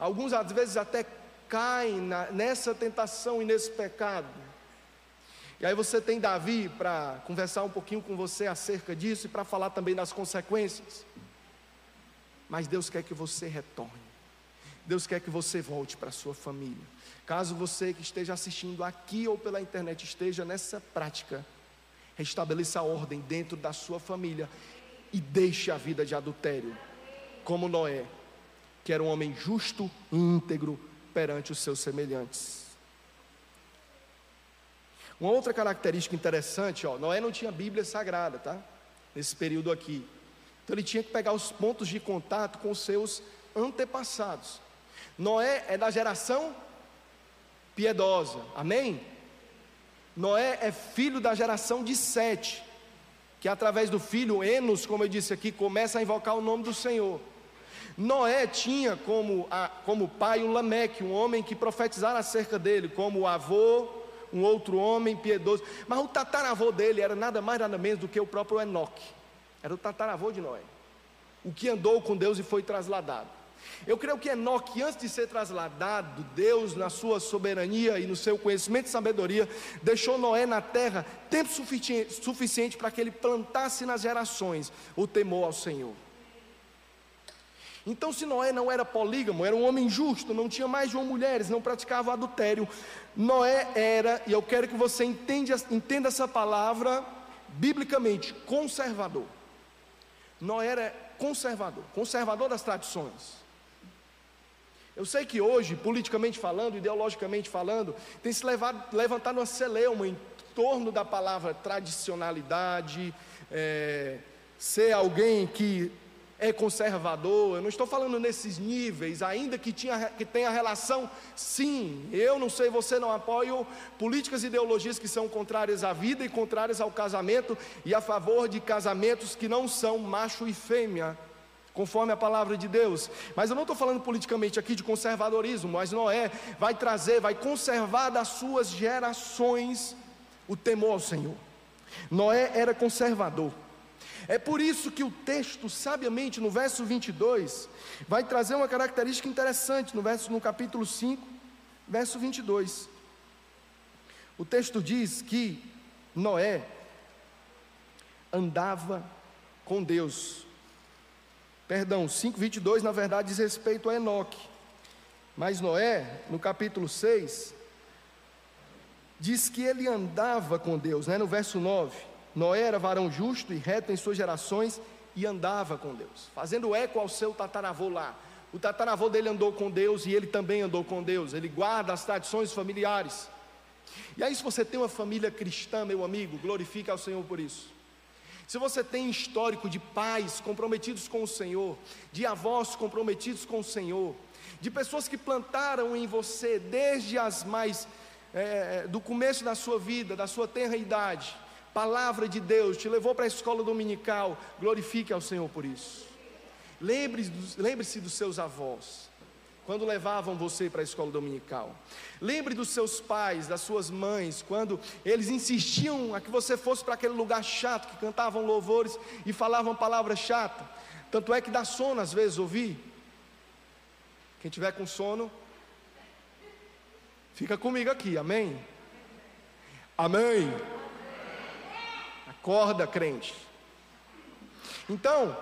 Alguns às vezes até caem na, nessa tentação e nesse pecado. E aí você tem Davi para conversar um pouquinho com você acerca disso e para falar também das consequências. Mas Deus quer que você retorne. Deus quer que você volte para a sua família. Caso você que esteja assistindo aqui ou pela internet esteja nessa prática, restabeleça a ordem dentro da sua família e deixe a vida de adultério, como Noé, que era um homem justo e íntegro perante os seus semelhantes. Uma outra característica interessante, ó, Noé não tinha Bíblia sagrada, tá? Nesse período aqui. Então ele tinha que pegar os pontos de contato com os seus antepassados. Noé é da geração piedosa, amém? Noé é filho da geração de Sete, que através do filho Enos, como eu disse aqui, começa a invocar o nome do Senhor. Noé tinha como, a, como pai um Lameque, um homem que profetizara acerca dele, como avô, um outro homem piedoso. Mas o tataravô dele era nada mais nada menos do que o próprio Enoque. Era o tataravô de Noé. O que andou com Deus e foi trasladado. Eu creio que Enoque, antes de ser trasladado, Deus, na sua soberania e no seu conhecimento e sabedoria, deixou Noé na terra tempo suficiente, para que ele plantasse nas gerações o temor ao Senhor. Então, se Noé não era polígamo, era um homem justo, não tinha mais de uma mulheres, não praticava adultério, Noé era, e eu quero que você entenda, entenda essa palavra biblicamente, conservador. Noé era conservador, conservador das tradições. Eu sei que hoje, politicamente falando, ideologicamente falando, tem se levado, levantado uma celeuma em torno da palavra tradicionalidade, é, ser alguém que é conservador, eu não estou falando nesses níveis, ainda que, tinha, que tenha relação, sim, eu não sei, você não apoio políticas e ideologias que são contrárias à vida e contrárias ao casamento e a favor de casamentos que não são macho e fêmea, conforme a palavra de Deus. Mas eu não estou falando politicamente aqui de conservadorismo, mas Noé vai trazer, vai conservar das suas gerações o temor ao Senhor. Noé era conservador. É por isso que o texto, sabiamente, no verso 22, vai trazer uma característica interessante no, verso, no capítulo 5, verso 22. O texto diz que Noé andava com Deus. Perdão, 5:22 na verdade diz respeito a Enoque. Mas Noé, no capítulo 6, diz que ele andava com Deus, né? No verso 9. Noé era varão justo e reto em suas gerações e andava com Deus, fazendo eco ao seu tataravô lá. O tataravô dele andou com Deus e ele também andou com Deus. Ele guarda as tradições familiares. E aí, se você tem uma família cristã, meu amigo, glorifique ao Senhor por isso. Se você tem histórico de pais comprometidos com o Senhor, de avós comprometidos com o Senhor, de pessoas que plantaram em você desde as mais é, do começo da sua vida, da sua tenra idade, palavra de Deus, te levou para a escola dominical, glorifique ao Senhor por isso. Lembre-se dos, seus avós, quando levavam você para a escola dominical. Lembre dos seus pais, das suas mães, quando eles insistiam a que você fosse para aquele lugar chato, que cantavam louvores e falavam palavras chatas. Tanto é que dá sono às vezes ouvir. Quem tiver com sono, fica comigo aqui, amém? Amém. Acorda, crente. Então,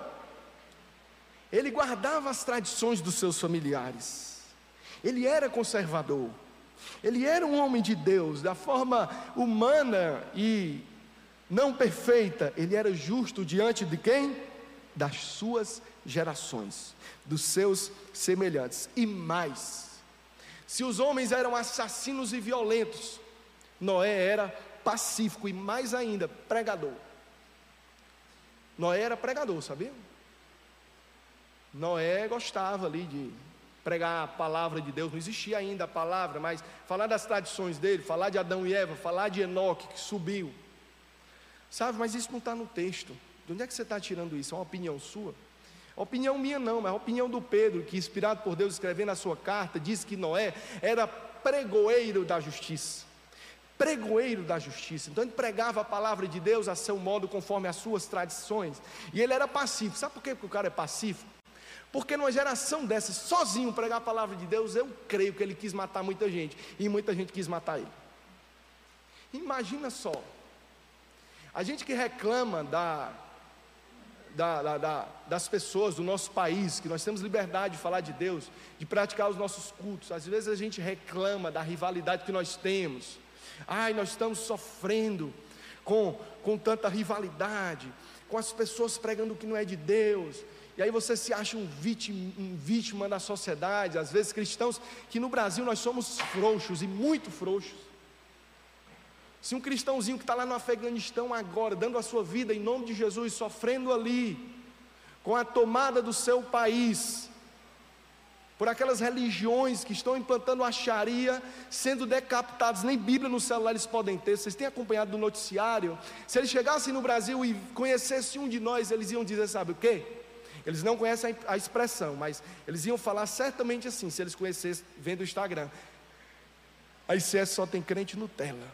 ele guardava as tradições dos seus familiares. Ele era conservador. Ele era um homem de Deus, da forma humana e não perfeita. Ele era justo diante de quem? Das suas gerações, dos seus semelhantes. E mais, se os homens eram assassinos e violentos, Noé era pacífico e mais ainda, pregador. Noé era pregador, sabia? Noé gostava ali de pregar a palavra de Deus, não existia ainda a palavra, mas falar das tradições dele, falar de Adão e Eva, falar de Enoque que subiu. Sabe, mas isso não está no texto. De onde é que você está tirando isso? É uma opinião sua? Opinião minha não, mas a opinião do Pedro, que inspirado por Deus escrevendo a sua carta, diz que Noé era pregoeiro da justiça pregoeiro da justiça. Então ele pregava a palavra de Deus a seu modo, conforme as suas tradições. E ele era pacífico. Sabe por que o cara é pacífico? Porque numa geração dessa, sozinho pregar a palavra de Deus, eu creio que ele quis matar muita gente. E muita gente quis matar ele. Imagina só. A gente que reclama da, da, da, da, das pessoas do nosso país, que nós temos liberdade de falar de Deus, de praticar os nossos cultos. Às vezes a gente reclama da rivalidade que nós temos Ai, nós estamos sofrendo com, com tanta rivalidade, com as pessoas pregando o que não é de Deus. E aí você se acha um vítima, um vítima da sociedade, às vezes cristãos, que no Brasil nós somos frouxos e muito frouxos. Se um cristãozinho que está lá no Afeganistão agora, dando a sua vida em nome de Jesus, sofrendo ali, com a tomada do seu país, por aquelas religiões que estão implantando a Sharia, sendo decapitados, nem Bíblia no celular eles podem ter. Vocês têm acompanhado no noticiário? Se eles chegassem no Brasil e conhecessem um de nós, eles iam dizer: sabe o quê? Eles não conhecem a expressão, mas eles iam falar certamente assim, se eles conhecessem, vendo o Instagram. A ICS só tem crente Nutella.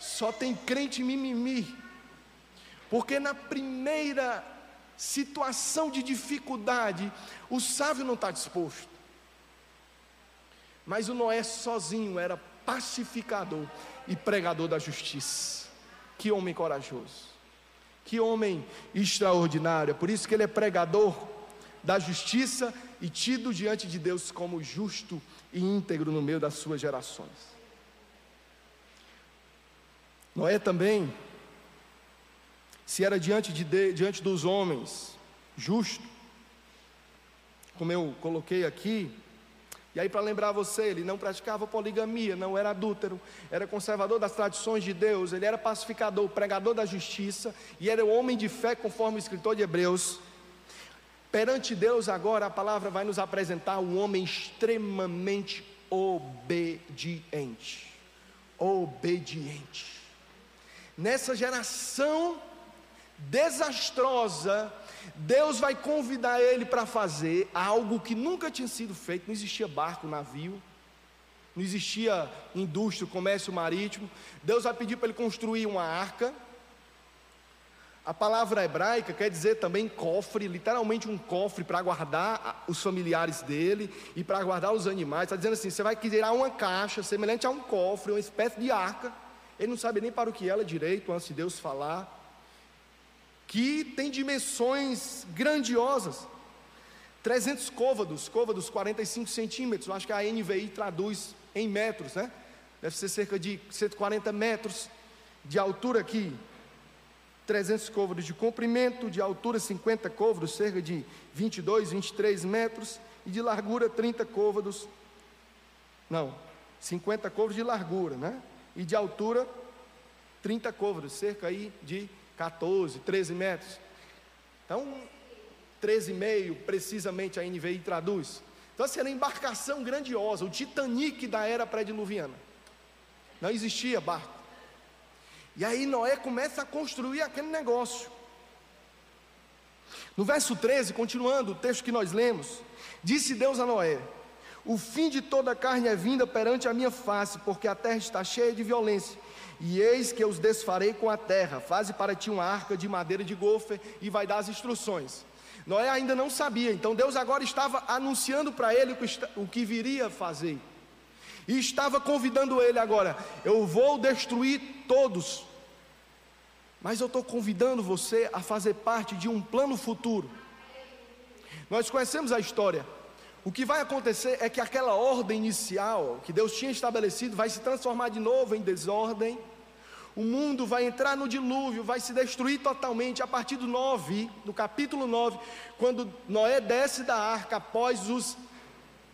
Só tem crente mimimi. Porque na primeira situação de dificuldade, o sábio não está disposto. Mas o Noé sozinho era pacificador e pregador da justiça. Que homem corajoso. Que homem extraordinário. É por isso que ele é pregador da justiça e tido diante de Deus como justo e íntegro no meio das suas gerações. Noé também se era diante, de, diante dos homens justo, como eu coloquei aqui, e aí, para lembrar você, ele não praticava poligamia, não era adúltero, era conservador das tradições de Deus, ele era pacificador, pregador da justiça, e era o homem de fé, conforme o escritor de Hebreus. Perante Deus, agora, a palavra vai nos apresentar um homem extremamente obediente. Obediente. Nessa geração desastrosa, Deus vai convidar ele para fazer algo que nunca tinha sido feito, não existia barco, navio, não existia indústria, comércio marítimo. Deus vai pedir para ele construir uma arca. A palavra hebraica quer dizer também cofre, literalmente um cofre para guardar os familiares dele e para guardar os animais. Está dizendo assim: você vai criar uma caixa semelhante a um cofre, uma espécie de arca. Ele não sabe nem para o que ela é direito antes de Deus falar que tem dimensões grandiosas. 300 côvados, côvados 45 centímetros, acho que a NVI traduz em metros, né? Deve ser cerca de 140 metros de altura aqui. 300 côvados de comprimento, de altura 50 côvados, cerca de 22, 23 metros, e de largura 30 côvados. Não, 50 côvados de largura, né? E de altura 30 côvados, cerca aí de 14, 13 metros. Então, 13,5 precisamente a NVI traduz. Então, assim, era embarcação grandiosa, o Titanic da era pré-diluviana. Não existia barco. E aí Noé começa a construir aquele negócio. No verso 13, continuando o texto que nós lemos, disse Deus a Noé: O fim de toda carne é vinda perante a minha face, porque a terra está cheia de violência e eis que eu os desfarei com a terra, faze para ti uma arca de madeira de gofer, e vai dar as instruções. Noé ainda não sabia, então Deus agora estava anunciando para ele o que viria fazer, e estava convidando ele agora: eu vou destruir todos, mas eu estou convidando você a fazer parte de um plano futuro. Nós conhecemos a história. O que vai acontecer é que aquela ordem inicial que Deus tinha estabelecido vai se transformar de novo em desordem. O mundo vai entrar no dilúvio, vai se destruir totalmente a partir do 9, no capítulo 9, quando Noé desce da arca após os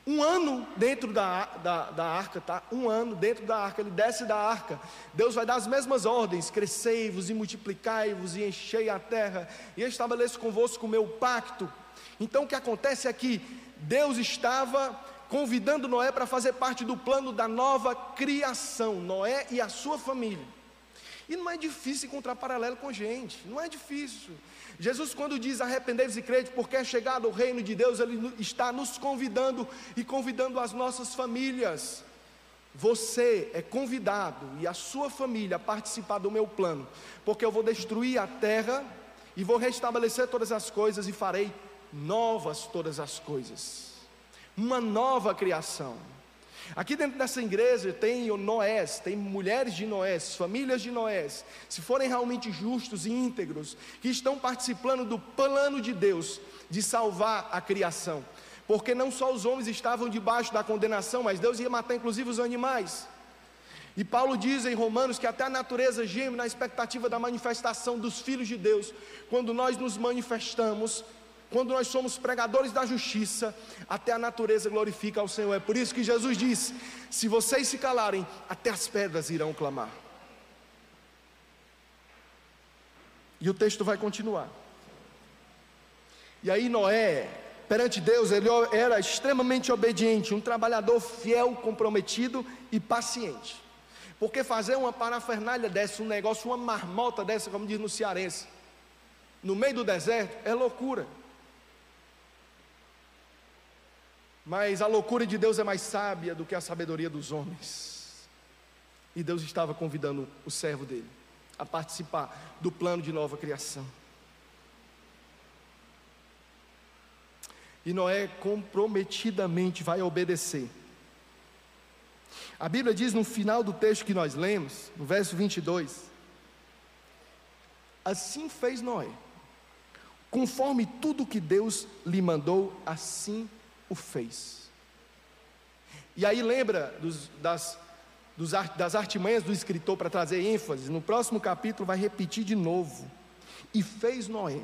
um ano dentro da, da, da, arca, tá? Um ano dentro da arca, ele desce da arca. Deus vai dar as mesmas ordens: crescei-vos e multiplicai-vos e enchei a terra, e estabeleço convosco o meu pacto. Então o que acontece é que Deus estava convidando Noé para fazer parte do plano da nova criação, Noé e a sua família. E não é difícil encontrar paralelo com gente, não é difícil. Jesus, quando diz arrependei-vos e crede, porque é chegado o reino de Deus, Ele está nos convidando e convidando as nossas famílias. Você é convidado e a sua família a participar do meu plano, porque eu vou destruir a terra e vou restabelecer todas as coisas e farei novas todas as coisas, uma nova criação. Aqui dentro dessa igreja tem Noés, tem mulheres de Noés, famílias de Noés, se forem realmente justos e íntegros, que estão participando do plano de Deus de salvar a criação, porque não só os homens estavam debaixo da condenação, mas Deus ia matar inclusive os animais. E Paulo diz em Romanos que até a natureza geme na expectativa da manifestação dos filhos de Deus, quando nós nos manifestamos quando nós somos pregadores da justiça, até a natureza glorifica ao Senhor. É por isso que Jesus diz: se vocês se calarem, até as pedras irão clamar. E o texto vai continuar. E aí Noé Perante Deus, ele era extremamente obediente, um trabalhador fiel, comprometido e paciente. Porque fazer uma parafernália dessa, um negócio, uma marmota dessa, como diz no cearense, no meio do deserto, é loucura. Mas a loucura de Deus é mais sábia do que a sabedoria dos homens. E Deus estava convidando o servo dele a participar do plano de nova criação. E Noé comprometidamente vai obedecer. A Bíblia diz no final do texto que nós lemos, no verso 22, assim fez Noé, conforme tudo que Deus lhe mandou, assim o fez. E aí lembra dos, das, dos, das artimanhas do escritor para trazer ênfase, no próximo capítulo vai repetir de novo. E fez Noé,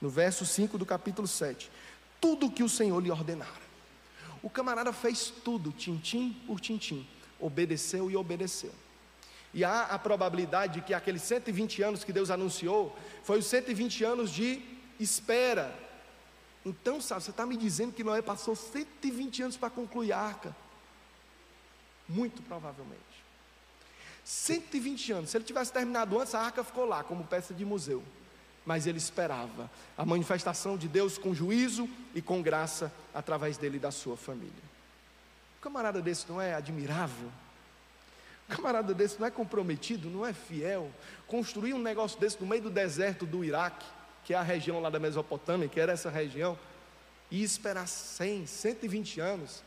no verso 5 do capítulo 7, tudo o que o Senhor lhe ordenara. O camarada fez tudo, tintim por tintim, obedeceu e obedeceu. E há a probabilidade de que aqueles 120 anos que Deus anunciou, foi os 120 anos de espera, então, sabe, você está me dizendo que Noé passou 120 anos para concluir a arca? Muito provavelmente. 120 anos. Se ele tivesse terminado antes, a arca ficou lá, como peça de museu. Mas ele esperava a manifestação de Deus com juízo e com graça através dele e da sua família. Um camarada desse não é admirável? Um camarada desse não é comprometido, não é fiel? Construir um negócio desse no meio do deserto do Iraque que é a região lá da Mesopotâmia, que era essa região, e esperar 100, 120 anos.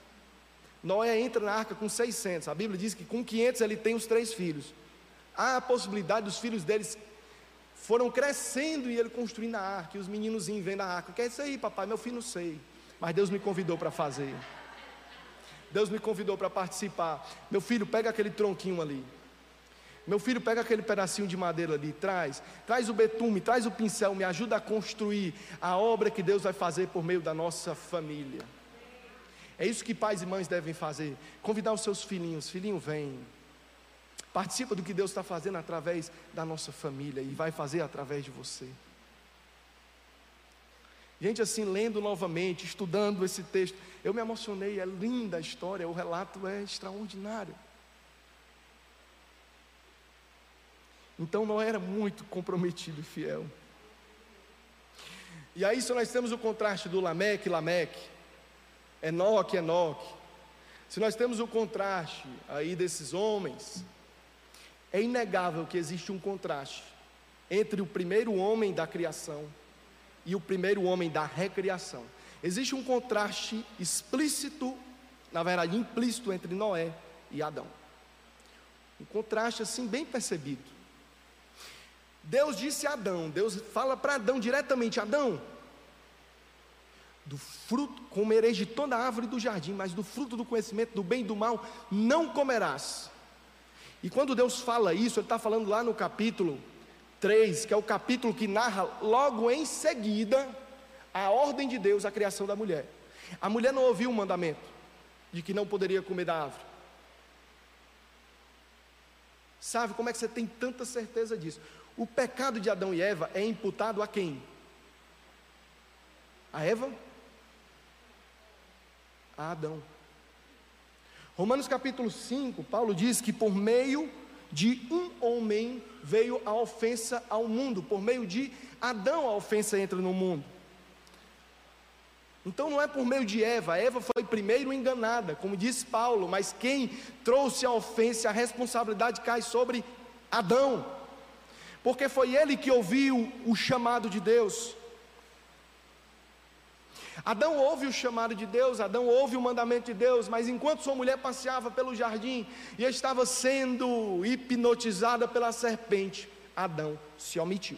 Noé entra na arca com 600. A Bíblia diz que com 500 ele tem os três filhos. Há a possibilidade dos filhos deles foram crescendo e ele construindo a arca. E os meninos vêm da arca. O que é isso aí, papai? Meu filho não sei. Mas Deus me convidou para fazer. Deus me convidou para participar. Meu filho, pega aquele tronquinho ali. Meu filho, pega aquele pedacinho de madeira ali, traz, traz o betume, traz o pincel, me ajuda a construir a obra que Deus vai fazer por meio da nossa família. É isso que pais e mães devem fazer: convidar os seus filhinhos, filhinho, vem. Participa do que Deus está fazendo através da nossa família e vai fazer através de você. Gente, assim, lendo novamente, estudando esse texto, eu me emocionei, é linda a história, o relato é extraordinário. Então não era muito comprometido e fiel. E aí, se nós temos o contraste do Lameque, Lameque, Enoque, Enoque, se nós temos o contraste aí desses homens, é inegável que existe um contraste entre o primeiro homem da criação e o primeiro homem da recriação. Existe um contraste explícito, na verdade implícito, entre Noé e Adão. Um contraste assim bem percebido. Deus disse a Adão, Deus fala para Adão diretamente: Adão, do fruto, comereis de toda a árvore do jardim, mas do fruto do conhecimento do bem e do mal não comerás. E quando Deus fala isso, Ele está falando lá no capítulo 3, que é o capítulo que narra logo em seguida a ordem de Deus, a criação da mulher. A mulher não ouviu o mandamento de que não poderia comer da árvore. Sabe como é que você tem tanta certeza disso? O pecado de Adão e Eva é imputado a quem? A Eva? A Adão. Romanos capítulo 5, Paulo diz que por meio de um homem veio a ofensa ao mundo, por meio de Adão a ofensa entra no mundo. Então não é por meio de Eva, Eva foi primeiro enganada, como diz Paulo, mas quem trouxe a ofensa, a responsabilidade cai sobre Adão porque foi ele que ouviu o chamado de Deus. Adão ouve o chamado de Deus, Adão ouve o mandamento de Deus, mas enquanto sua mulher passeava pelo jardim e estava sendo hipnotizada pela serpente, Adão se omitiu.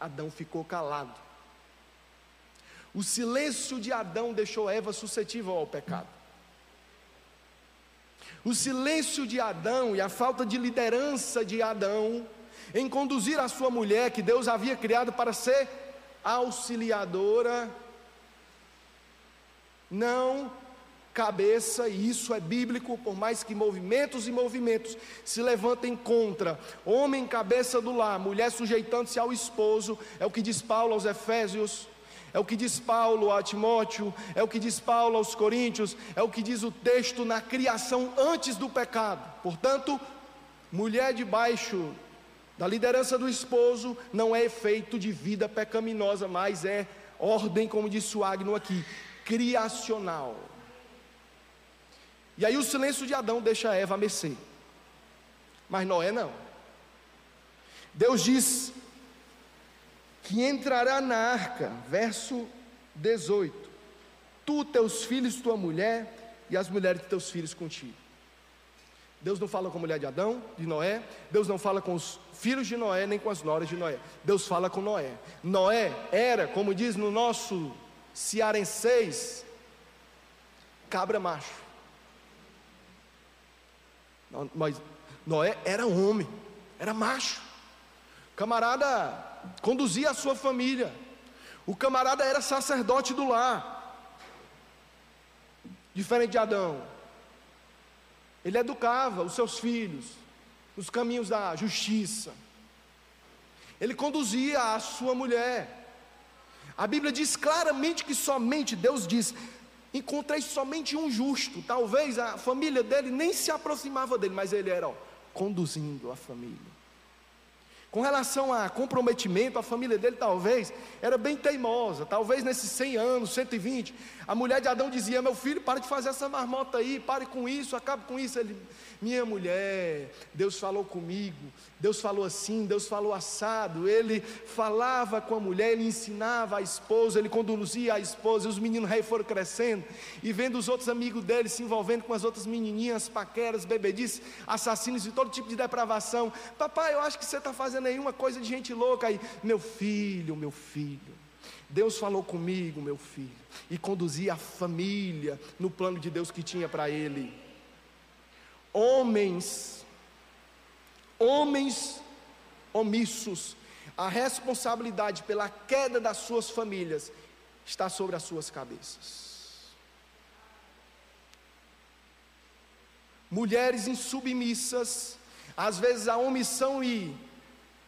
Adão ficou calado. O silêncio de Adão deixou Eva suscetível ao pecado. O silêncio de Adão e a falta de liderança de Adão em conduzir a sua mulher, que Deus havia criado para ser auxiliadora, não cabeça, e isso é bíblico, por mais que movimentos e movimentos se levantem contra, homem cabeça do lar, mulher sujeitando-se ao esposo, é o que diz Paulo aos Efésios, É o que diz Paulo a Timóteo, é o que diz Paulo aos Coríntios, é o que diz o texto na criação antes do pecado. Portanto, mulher debaixo da liderança do esposo não é efeito de vida pecaminosa, mas é ordem, como disse o Agno aqui, criacional. E aí o silêncio de Adão deixa Eva a mercê. Mas Noé não. Deus diz que entrará na arca, verso 18: Tu, teus filhos, tua mulher e as mulheres de teus filhos contigo. Deus não fala com a mulher de Adão, de Noé, Deus não fala com os filhos de Noé, nem com as noras de Noé. Deus fala com Noé. Noé era, como diz no nosso cearenseis, cabra macho. Mas Noé era homem, era macho. Camarada conduzia a sua família. O camarada era sacerdote do lar. Diferente de Adão. Ele educava os seus filhos nos caminhos da justiça. Ele conduzia a sua mulher. A Bíblia diz claramente que somente, Deus diz, encontrei somente um justo. Talvez a família dele nem se aproximava dele, mas ele era ó, conduzindo a família. Com relação a comprometimento, a família dele talvez era bem teimosa. Talvez nesses 100 anos, 120, a mulher de Adão dizia: Meu filho, pare de fazer essa marmota aí, pare com isso, acabe com isso. Ele, minha mulher, Deus falou comigo, Deus falou assim, Deus falou assado. Ele falava com a mulher, ele ensinava a esposa, ele conduzia a esposa. E os meninos rei foram crescendo e vendo os outros amigos dele se envolvendo com as outras menininhas, paqueras, bebedices, assassinos e todo tipo de depravação. Papai, eu acho que você está fazendo nenhuma coisa de gente louca aí. Meu filho, meu filho. Deus falou comigo, meu filho, e conduzia a família no plano de Deus que tinha para ele homens, homens omissos, a responsabilidade pela queda das suas famílias está sobre as suas cabeças. Mulheres insubmissas, às vezes a omissão e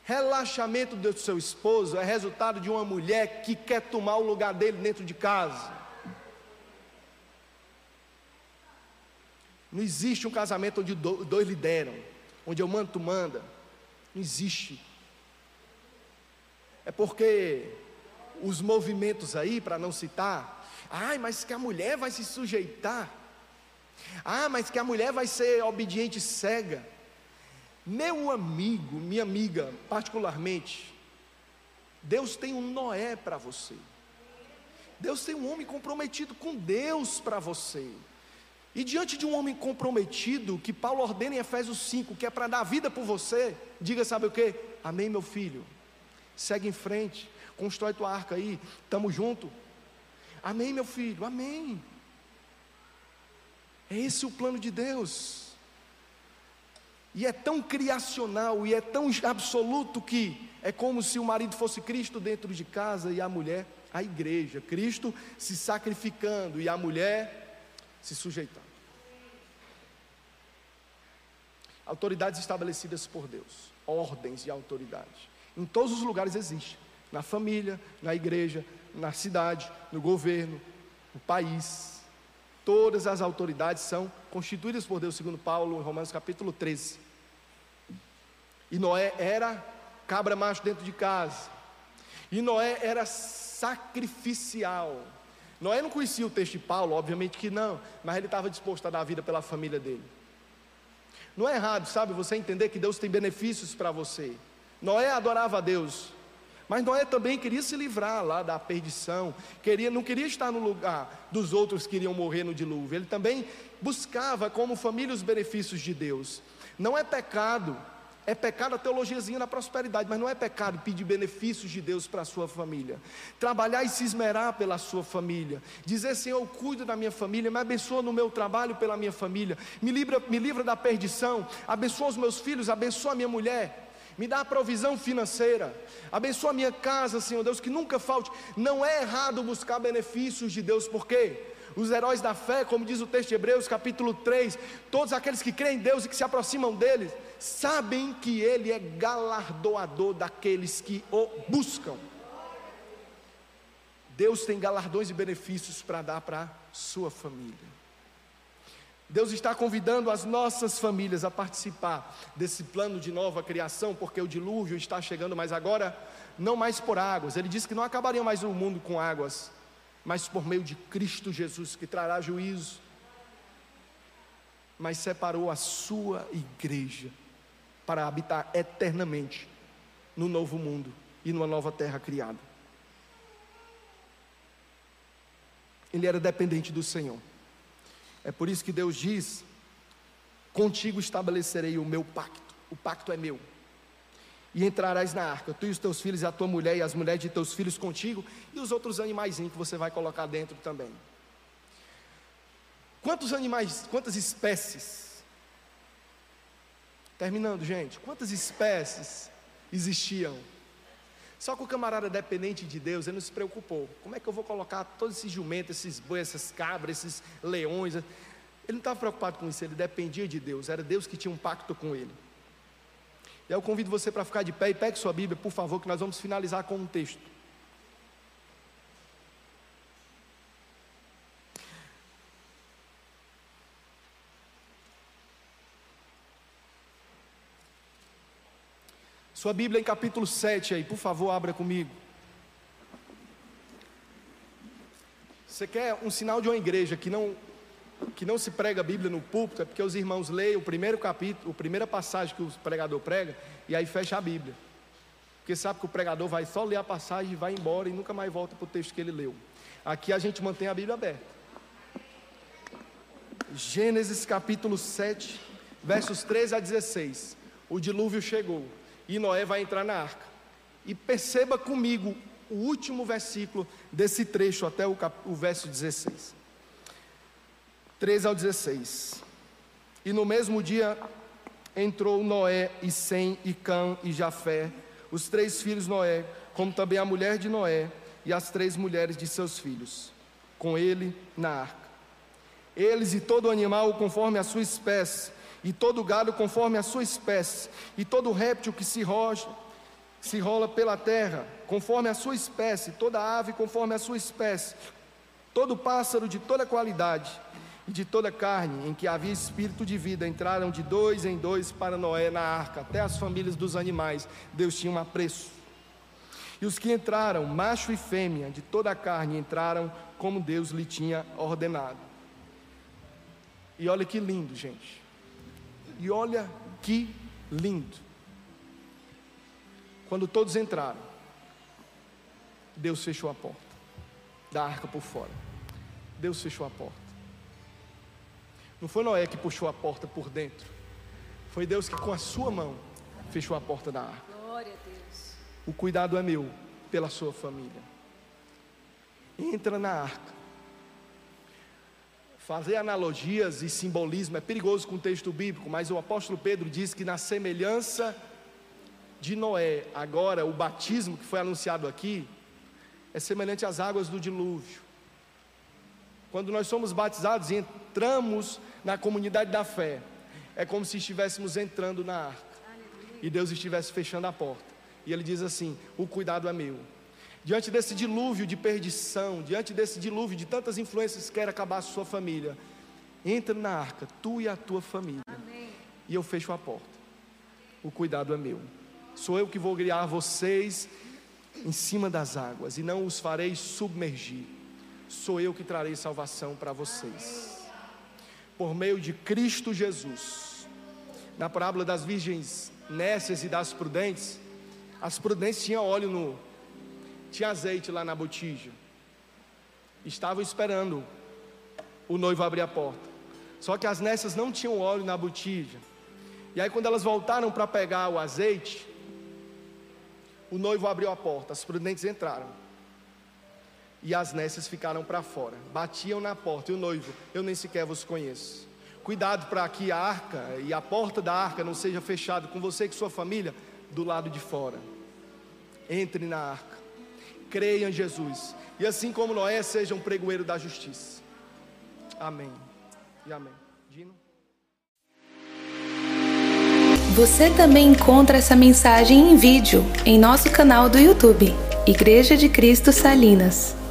relaxamento do seu esposo é resultado de uma mulher que quer tomar o lugar dele dentro de casa. Não existe um casamento onde dois lideram, onde eu mando, tu manda. Não existe. É porque os movimentos aí, para não citar, ai, mas que a mulher vai se sujeitar. Ah, mas que a mulher vai ser obediente cega. Meu amigo, minha amiga, particularmente, Deus tem um Noé para você. Deus tem um homem comprometido com Deus para você. E diante de um homem comprometido, que Paulo ordena em Efésios 5, que é para dar vida por você, diga: sabe o que? Amém, meu filho. Segue em frente, constrói tua arca aí, estamos junto. Amém, meu filho, amém. É esse o plano de Deus. E é tão criacional e é tão absoluto que é como se o marido fosse Cristo dentro de casa e a mulher a igreja. Cristo se sacrificando e a mulher se sujeitando. Autoridades estabelecidas por Deus, ordens de autoridade. Em todos os lugares existe. Na família, na igreja, na cidade, no governo, no país. Todas as autoridades são constituídas por Deus, segundo Paulo, em Romanos capítulo 13. E Noé era cabra macho dentro de casa. E Noé era sacrificial. Noé não conhecia o texto de Paulo, obviamente que não, mas ele estava disposto a dar a vida pela família dele. Não é errado, sabe, você entender que Deus tem benefícios para você. Noé adorava a Deus, mas Noé também queria se livrar lá da perdição, queria, não queria estar no lugar dos outros que iriam morrer no dilúvio. Ele também buscava como família os benefícios de Deus. Não é pecado é pecado a teologiazinha da prosperidade, mas não é pecado pedir benefícios de Deus para a sua família. Trabalhar e se esmerar pela sua família. Dizer, Senhor, eu cuido da minha família, me abençoa no meu trabalho pela minha família. Me livra, me livra da perdição. Abençoa os meus filhos, abençoa a minha mulher. Me dá a provisão financeira. Abençoa a minha casa, Senhor Deus, que nunca falte. Não é errado buscar benefícios de Deus, por quê? Os heróis da fé, como diz o texto de Hebreus, capítulo 3, todos aqueles que creem em Deus e que se aproximam deles, sabem que Ele é galardoador daqueles que o buscam. Deus tem galardões e benefícios para dar para sua família. Deus está convidando as nossas famílias a participar desse plano de nova criação, porque o dilúvio está chegando, mas agora não mais por águas. Ele disse que não acabaria mais o mundo com águas, mas por meio de Cristo Jesus, que trará juízo. Mas separou a sua igreja para habitar eternamente no novo mundo e numa nova terra criada. Ele era dependente do Senhor. É por isso que Deus diz: Contigo estabelecerei o meu pacto, o pacto é meu. E entrarás na arca, tu e os teus filhos, e a tua mulher, e as mulheres de teus filhos contigo, e os outros animais que você vai colocar dentro também. Quantos animais, quantas espécies? Terminando, gente, quantas espécies existiam só que o camarada dependente de Deus, ele não se preocupou. Como é que eu vou colocar todos esses jumentos, esses bois, essas cabras, esses leões? Ele não estava preocupado com isso, ele dependia de Deus. Era Deus que tinha um pacto com ele. E aí eu convido você para ficar de pé e pegue sua Bíblia, por favor, que nós vamos finalizar com um texto. Sua Bíblia em capítulo 7 aí, por favor, abra comigo. Você quer um sinal de uma igreja que não que não se prega a Bíblia no púlpito, é porque os irmãos leem o primeiro capítulo, a primeira passagem que o pregador prega, e aí fecha a Bíblia. Porque sabe que o pregador vai só ler a passagem e vai embora e nunca mais volta para o texto que ele leu. Aqui a gente mantém a Bíblia aberta. Gênesis capítulo 7, versos 13 a 16. O dilúvio chegou e Noé vai entrar na arca. E perceba comigo o último versículo desse trecho, até o, cap... o verso 16. 13 ao 16. E no mesmo dia entrou Noé e Sem e Cã e Jafé, os três filhos Noé, como também a mulher de Noé e as três mulheres de seus filhos, com ele na arca. Eles e todo animal conforme a sua espécie, e todo gado conforme a sua espécie, e todo réptil que se roja, se rola pela terra, conforme a sua espécie, toda ave conforme a sua espécie, todo pássaro de toda qualidade, e de toda carne, em que havia espírito de vida, entraram de dois em dois para Noé na arca, até as famílias dos animais, Deus tinha um apreço. E os que entraram, macho e fêmea, de toda a carne, entraram como Deus lhe tinha ordenado. E olha que lindo, gente. E olha que lindo. Quando todos entraram, Deus fechou a porta da arca por fora. Deus fechou a porta. Não foi Noé que puxou a porta por dentro. Foi Deus que com a sua mão fechou a porta da arca. Glória a Deus. O cuidado é meu pela sua família. Entra na arca. Fazer analogias e simbolismo é perigoso com o texto bíblico, mas o apóstolo Pedro diz que na semelhança de Noé, agora o batismo que foi anunciado aqui, é semelhante às águas do dilúvio. Quando nós somos batizados e entramos na comunidade da fé, é como se estivéssemos entrando na arca e Deus estivesse fechando a porta. E ele diz assim: O cuidado é meu, diante desse dilúvio de perdição, diante desse dilúvio de tantas influências que quer acabar a sua família, entra na arca, tu e a tua família, Amém. e eu fecho a porta. O cuidado é meu. Sou eu que vou guiar vocês em cima das águas e não os farei submergir. Sou eu que trarei salvação para vocês. Por meio de Cristo Jesus. Na parábola das virgens nécias e das prudentes, as prudentes tinham óleo no tinha azeite lá na botija. Estavam esperando o noivo abrir a porta. Só que as nessas não tinham óleo na botija. E aí, quando elas voltaram para pegar o azeite, o noivo abriu a porta, as prudentes entraram. E as nessas ficaram para fora, batiam na porta. E o noivo, eu nem sequer vos conheço. Cuidado para que a arca e a porta da arca não seja fechada com você e com sua família do lado de fora. Entre na arca creia em Jesus. E assim como Noé, seja um pregoeiro da justiça. Amém. E amém. Dino. Você também encontra essa mensagem em vídeo em nosso canal do YouTube, Igreja de Cristo Salinas.